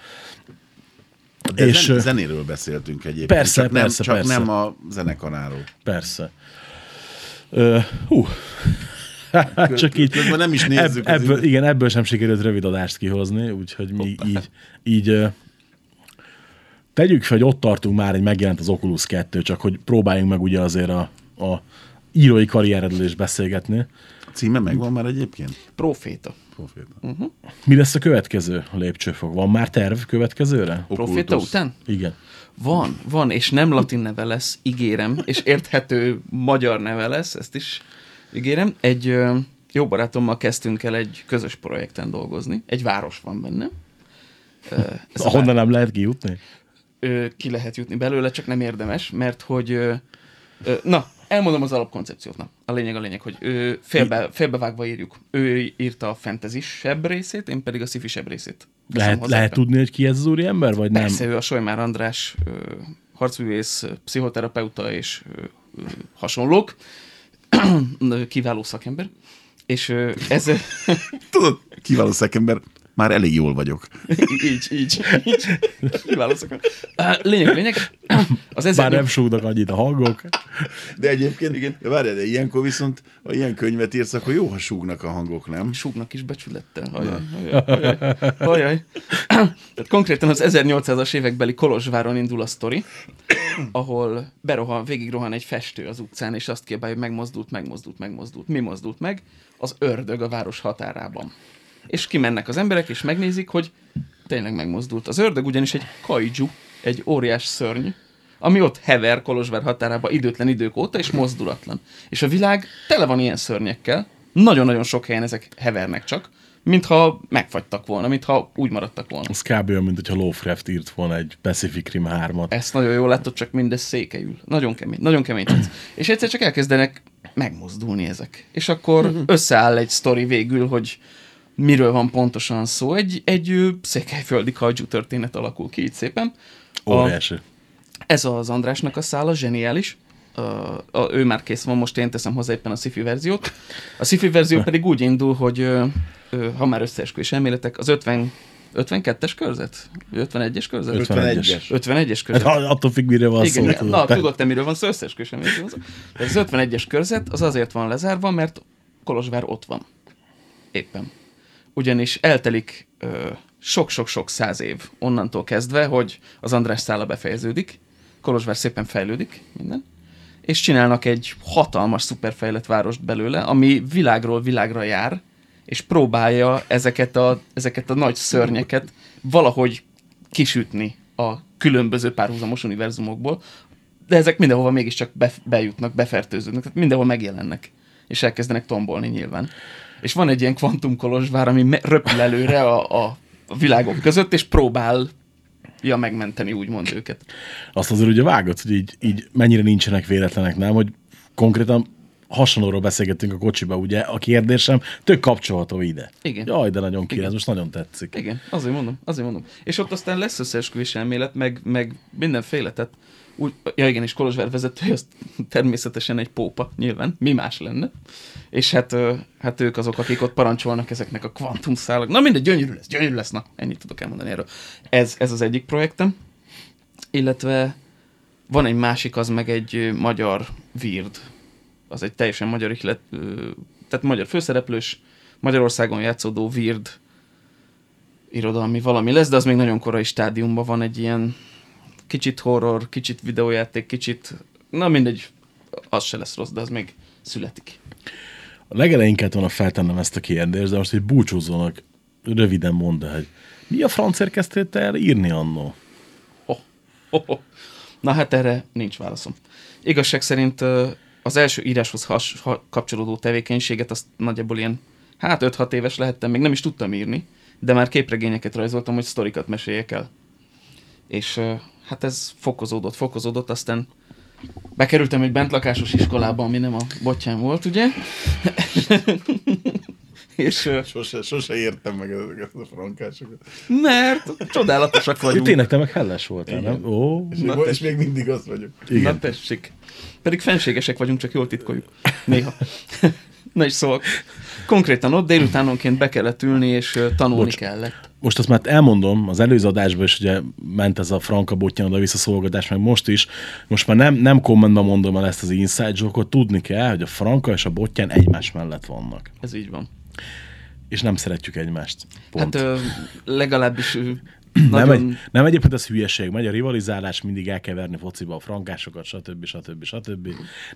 De és, zen, zenéről beszéltünk egyébként. Persze, csak nem, persze, csak persze. nem a zenekaráról. Persze. Ö, hú. Csak így. közben nem is nézzük az ebből, igen, ebből sem sikerült rövid adást kihozni, úgyhogy mi így, így ö, tegyük fel, hogy ott tartunk már, hogy megjelent az Oculus 2, csak hogy próbáljunk meg ugye azért a, a írói karrieredről is beszélgetni. A címe megvan már egyébként? Proféta. Proféta. Mi lesz a következő lépcsőfok? Van már terv következőre? Proféta után? Igen. Van, van, és nem latin neve lesz, ígérem, és érthető magyar neve lesz, ezt is ígérem. Egy ö, jó barátommal kezdtünk el egy közös projekten dolgozni. Egy város van benne. Ez a Ahonnan nem lehet kijutni? ö, ki lehet jutni belőle, csak nem érdemes, mert hogy ö, na, elmondom az alapkoncepciót. Na, a lényeg a lényeg, hogy ö, félbe, félbevágva írjuk. Ő írta a fantasy-sebb részét, én pedig a sci-fi-sebb részét. Teszem Lehet, lehet tudni, hogy ki ez az úriember, vagy nem? Persze, ő a Solymár András ö, harcművész, pszichoterapeuta és ö, ö, hasonlók. Kiváló szakember. És ö, ez... Tudod, kiváló szakember, már elég jól vagyok. így, így, így. Á, Lényeg, lényeg. Az Bár 1800 nem súgnak annyit a hangok. De egyébként, igen. várjál, de ilyenkor viszont, ha ilyen könyvet írsz, akkor jó, ha súgnak a hangok, nem? súgnak is becsülettel. Hajaj, hajaj, hajaj, hajaj. Tehát konkrétan az 1800-as évekbeli Kolozsváron indul a sztori, ahol berohan, végigrohan egy festő az utcán, és azt kiabálja, hogy megmozdult, megmozdult, megmozdult. Mi mozdult meg? Az ördög a város határában. És kimennek az emberek, és megnézik, hogy tényleg megmozdult. Az ördög ugyanis egy kaiju, egy óriás szörny, ami ott hever Kolozsvár határában időtlen idők óta, és mozdulatlan. És a világ tele van ilyen szörnyekkel, nagyon-nagyon sok helyen ezek hevernek csak, mintha megfagytak volna, mintha úgy maradtak volna. Az kb. olyan, mint hogyha Lovecraft írt volna egy Pacific Rim 3-at. Ezt nagyon jól látod, csak mindez székelyül. Nagyon kemény, nagyon kemény tetsz. És egyszer csak elkezdenek megmozdulni ezek. És akkor összeáll egy sztori végül, hogy miről van pontosan szó. Egy, egy ö, székelyföldi kaiju történet alakul ki így szépen. A, Óriási. ez az Andrásnak a szála, zseniális. Uh, a, ő már kész van, most én teszem hozzá éppen a sci verziót. A sci verzió pedig úgy indul, hogy uh, uh, ha már összeesküvés elméletek, az 50, 52-es körzet? 51-es körzet? 51-es. 51-es Hát, körzet. attól függ, mire van szó. Igen, tudod. na, tudod te miről van szó, összeesküvés elméletek. van szó. De Az 51-es körzet az azért van lezárva, mert Kolozsvár ott van. Éppen. Ugyanis eltelik sok-sok-sok száz év onnantól kezdve, hogy az András szála befejeződik, Kolozsvár szépen fejlődik, minden, és csinálnak egy hatalmas, szuperfejlett várost belőle, ami világról világra jár, és próbálja ezeket a, ezeket a nagy szörnyeket valahogy kisütni a különböző párhuzamos univerzumokból, de ezek mindenhova mégiscsak be, bejutnak, befertőződnek, tehát mindenhol megjelennek, és elkezdenek tombolni nyilván. És van egy ilyen kvantum kolozsvár, ami röpül előre a, a, világok között, és próbálja megmenteni úgymond őket. Azt azért ugye vágod, hogy így, így mennyire nincsenek véletlenek, nem? Hogy konkrétan hasonlóról beszélgettünk a kocsiba, ugye, a kérdésem tök kapcsolható ide. Igen. Jaj, de nagyon ki, ez most nagyon tetszik. Igen, azért mondom, azért mondom. És ott aztán lesz összeesküvés elmélet, meg, meg mindenféle, tehát úgy, ja igen, és Kolozsvár vezetője, az természetesen egy pópa, nyilván, mi más lenne. És hát, hát ők azok, akik ott parancsolnak ezeknek a kvantumszálak. Na mindegy, gyönyörű lesz, gyönyörű lesz, na, ennyit tudok elmondani erről. Ez, ez az egyik projektem, illetve van egy másik, az meg egy magyar Weird. Az egy teljesen magyar ihlet, tehát magyar főszereplős, Magyarországon játszódó Weird irodalmi valami lesz, de az még nagyon korai stádiumban van egy ilyen kicsit horror, kicsit videójáték, kicsit, na mindegy, az se lesz rossz, de az még születik. A legelején kellett volna feltennem ezt a kérdést, de most egy búcsúzónak röviden mondd hogy mi a francért kezdtél te el írni annó? Oh, oh, oh. Na hát erre nincs válaszom. Igazság szerint az első íráshoz has, ha, kapcsolódó tevékenységet azt nagyjából ilyen, hát 5-6 éves lehettem, még nem is tudtam írni, de már képregényeket rajzoltam, hogy sztorikat meséljek el. És hát ez fokozódott, fokozódott, aztán bekerültem egy bentlakásos iskolába, ami nem a botján volt, ugye? És Sose, sose értem meg ezeket a frankásokat. mert csodálatosak vagyunk. Tényleg te meg helles voltál, nem? Ó, És, Na még, és még mindig az vagyok. Igen. Na tessék. Pedig fenségesek vagyunk, csak jól titkoljuk. Néha. Na is szóval. Konkrétan ott délutánonként be kellett ülni, és tanulni Bocs. kellett. Most azt már elmondom, az előző adásban is ugye ment ez a franka botyan oda visszaszolgatás, meg most is. Most már nem, nem kommentben mondom el ezt az inside joke tudni kell, hogy a franka és a botyan egymás mellett vannak. Ez így van. És nem szeretjük egymást. Pont. Hát ö, legalábbis ö, nem, nagyon... egy, nem egyébként ez hülyeség, megy a rivalizálás, mindig el kell verni fociba a frankásokat, stb. stb. stb.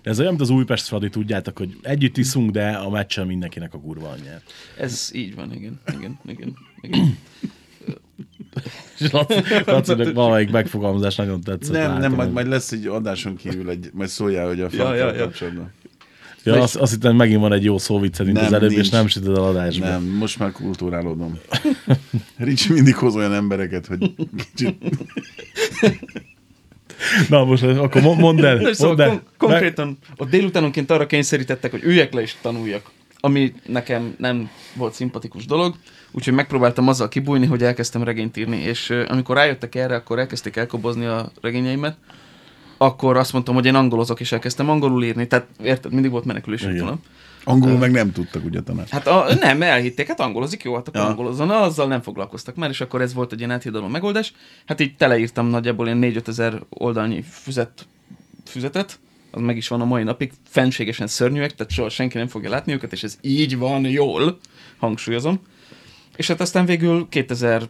De ez olyan, mint az Újpest Fradi, tudjátok, hogy együtt iszunk, de a meccsen mindenkinek a kurva anyját. Ez így van, igen. Igen, igen, igen. És Laci, valamelyik megfogalmazás nagyon tetszett. Nem, látom, nem, majd, majd lesz egy adáson kívül, egy, majd szóljál, hogy a ja, ja. kapcsolatban. Ja, azt, azt hittem, megint van egy jó szóvicced, mint Nem, az előbb, és nincs. nem sütöd el adásba. Nem, most már kultúrálódom. Ricsi mindig hoz olyan embereket, hogy kicsit... Na most akkor mo- mondd el. Na, szóval mondd el. kon- konkrétan ott délutánonként arra kényszerítettek, hogy üljek le és tanuljak. Ami nekem nem volt szimpatikus dolog, úgyhogy megpróbáltam azzal kibújni, hogy elkezdtem regényt írni, és amikor rájöttek erre, akkor elkezdték elkobozni a regényeimet, akkor azt mondtam, hogy én angolozok, és elkezdtem angolul írni, tehát érted, mindig volt menekülési Igen. útvonal. Angolul meg nem tudtak, ugye tanár? Hát a, nem, elhitték, hát angolozik, jó, hát akkor Ja. angolozzon, azzal nem foglalkoztak már, és akkor ez volt egy ilyen áthidaló megoldás. Hát így teleírtam nagyjából ilyen 4-5 ezer oldalnyi füzet, füzetet, az meg is van a mai napig, fenségesen szörnyűek, tehát soha senki nem fogja látni őket, és ez így van jól, hangsúlyozom. És hát aztán végül 2005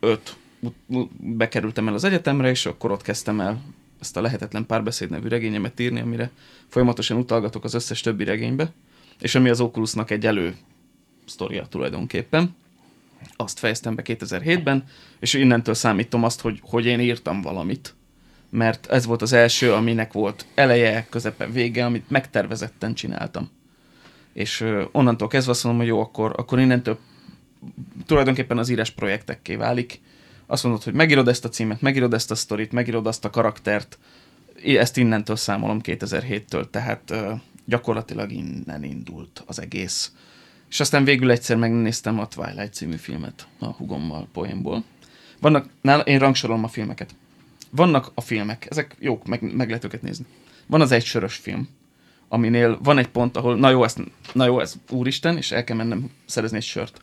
ut- ut- bekerültem el az egyetemre, és akkor ott kezdtem el ezt a Lehetetlen párbeszéd nevű regényemet írni, amire folyamatosan utalgatok az összes többi regénybe, és ami az Oculusnak egy elő sztoria tulajdonképpen. Azt fejeztem be 2007-ben, és innentől számítom azt, hogy, hogy én írtam valamit. Mert ez volt az első, aminek volt eleje, közepe, vége, amit megtervezetten csináltam. És onnantól kezdve azt mondom, hogy jó, akkor, akkor innentől tulajdonképpen az írás projektekké válik. Azt mondod, hogy megírod ezt a címet, megírod ezt a sztorit, megírod azt a karaktert. Ezt innentől számolom 2007-től, tehát ö, gyakorlatilag innen indult az egész. És aztán végül egyszer megnéztem a Twilight című filmet a hugommal poénból. Vannak, nála, én rangsorolom a filmeket. Vannak a filmek, ezek jók, meg, meg lehet őket nézni. Van az egy sörös film, aminél van egy pont, ahol na jó, ezt, na jó, ez úristen, és el kell mennem szerezni egy sört.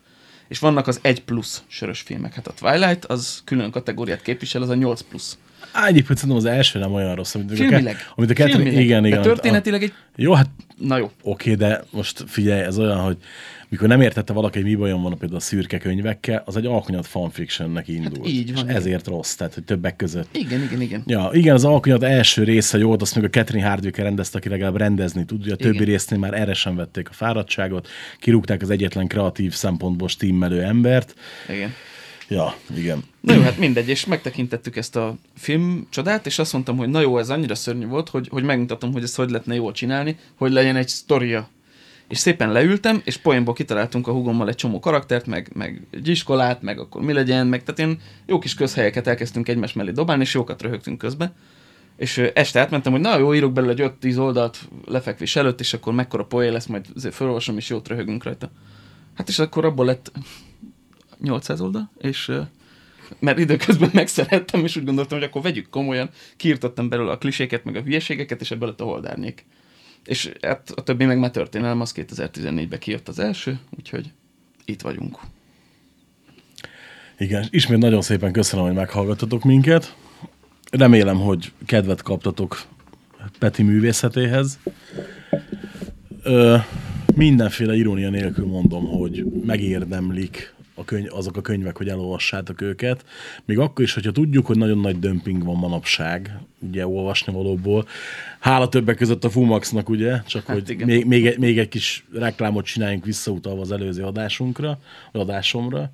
És vannak az egy plusz sörös filmek. Hát a Twilight az külön kategóriát képvisel, az a 8 plusz. Á, egyébként szerintem az első nem olyan rossz, amit Filmileg. A, amit a kettő, igen, igen. De történetileg egy... Jó, hát Na jó. oké, de most figyelj, ez olyan, hogy mikor nem értette valaki, hogy mi bajom van például a szürke könyvekkel, az egy alkonyat fanfictionnek indult. Hát így van, És ezért rossz, tehát hogy többek között. Igen, igen, igen. Ja, igen, az alkonyat első része jó, azt még a Catherine Hardwicke rendezte, aki legalább rendezni tud. Ugye a többi Igen. résznél már erre sem vették a fáradtságot, kirúgták az egyetlen kreatív szempontból stimmelő embert. igen. Ja, igen. Na jó, hát mindegy, és megtekintettük ezt a film csodát, és azt mondtam, hogy na jó, ez annyira szörnyű volt, hogy, hogy megmutatom, hogy ezt hogy lehetne jól csinálni, hogy legyen egy sztoria. És szépen leültem, és poénból kitaláltunk a hugommal egy csomó karaktert, meg, meg egy iskolát, meg akkor mi legyen, meg tehát ilyen jó kis közhelyeket elkezdtünk egymás mellé dobálni, és jókat röhögtünk közben. És este átmentem, hogy na jó, írok belőle egy 5-10 oldalt lefekvés előtt, és akkor mekkora poén lesz, majd felolvasom, és jót röhögünk rajta. Hát és akkor abból lett 800 oldal, és mert időközben megszerettem, és úgy gondoltam, hogy akkor vegyük komolyan, kiirtottam belőle a kliséket, meg a hülyeségeket, és ebből lett a holdárnyék. És hát a többi meg már történelem, az 2014-ben kijött az első, úgyhogy itt vagyunk. Igen, ismét nagyon szépen köszönöm, hogy meghallgattatok minket. Remélem, hogy kedvet kaptatok Peti művészetéhez. Ö, mindenféle irónia nélkül mondom, hogy megérdemlik a könyv, azok a könyvek, hogy elolvassátok őket. Még akkor is, hogyha tudjuk, hogy nagyon nagy dömping van manapság, ugye olvasni valóból. Hála többek között a Fumaxnak, ugye? Csak Hát hogy igen. még, még, egy- még egy kis reklámot csináljunk visszautalva az előző adásunkra, vagy adásomra.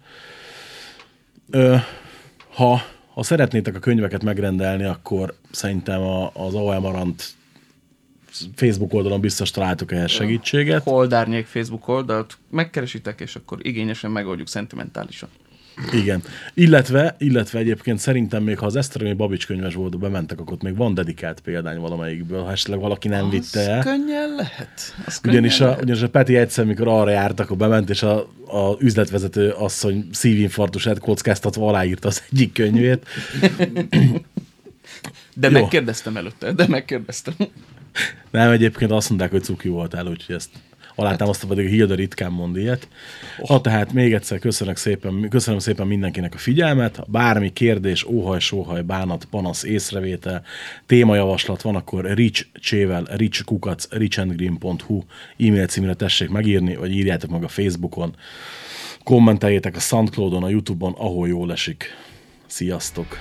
Ö, ha, ha szeretnétek a könyveket megrendelni, akkor szerintem a, az AOL Marant Facebook oldalon biztos találtok ehhez segítséget. Holdárnyék Facebook oldalt megkeresitek, és akkor igényesen megoldjuk szentimentálisan. Igen. Illetve, illetve egyébként szerintem még ha az Esztergomi Babics könyves volt, bementek, akkor ott még van dedikált példány valamelyikből, ha esetleg valaki nem vitte Az el. könnyen lehet. Az könnyen Ugyanis a, lehet. ugyanis a Peti egyszer, mikor arra járt, akkor bement, és a, a üzletvezető asszony szívinfarktusát kockáztatva aláírta az egyik könyvét. De Jó. megkérdeztem előtte, de megkérdeztem. Nem, egyébként azt mondták, hogy cuki voltál, úgyhogy ezt alátámasztva pedig Hilda ritkán mond ilyet. Ha tehát még egyszer köszönök szépen, köszönöm szépen mindenkinek a figyelmet. Bármi kérdés, óhaj, sóhaj, bánat, panasz, észrevétel, témajavaslat van, akkor rich csével, richkukac, richandgreen.hu e-mail címre tessék megírni, vagy írjátok meg a Facebookon, kommenteljétek a Soundcloudon, a Youtube-on, ahol jól esik. Sziasztok!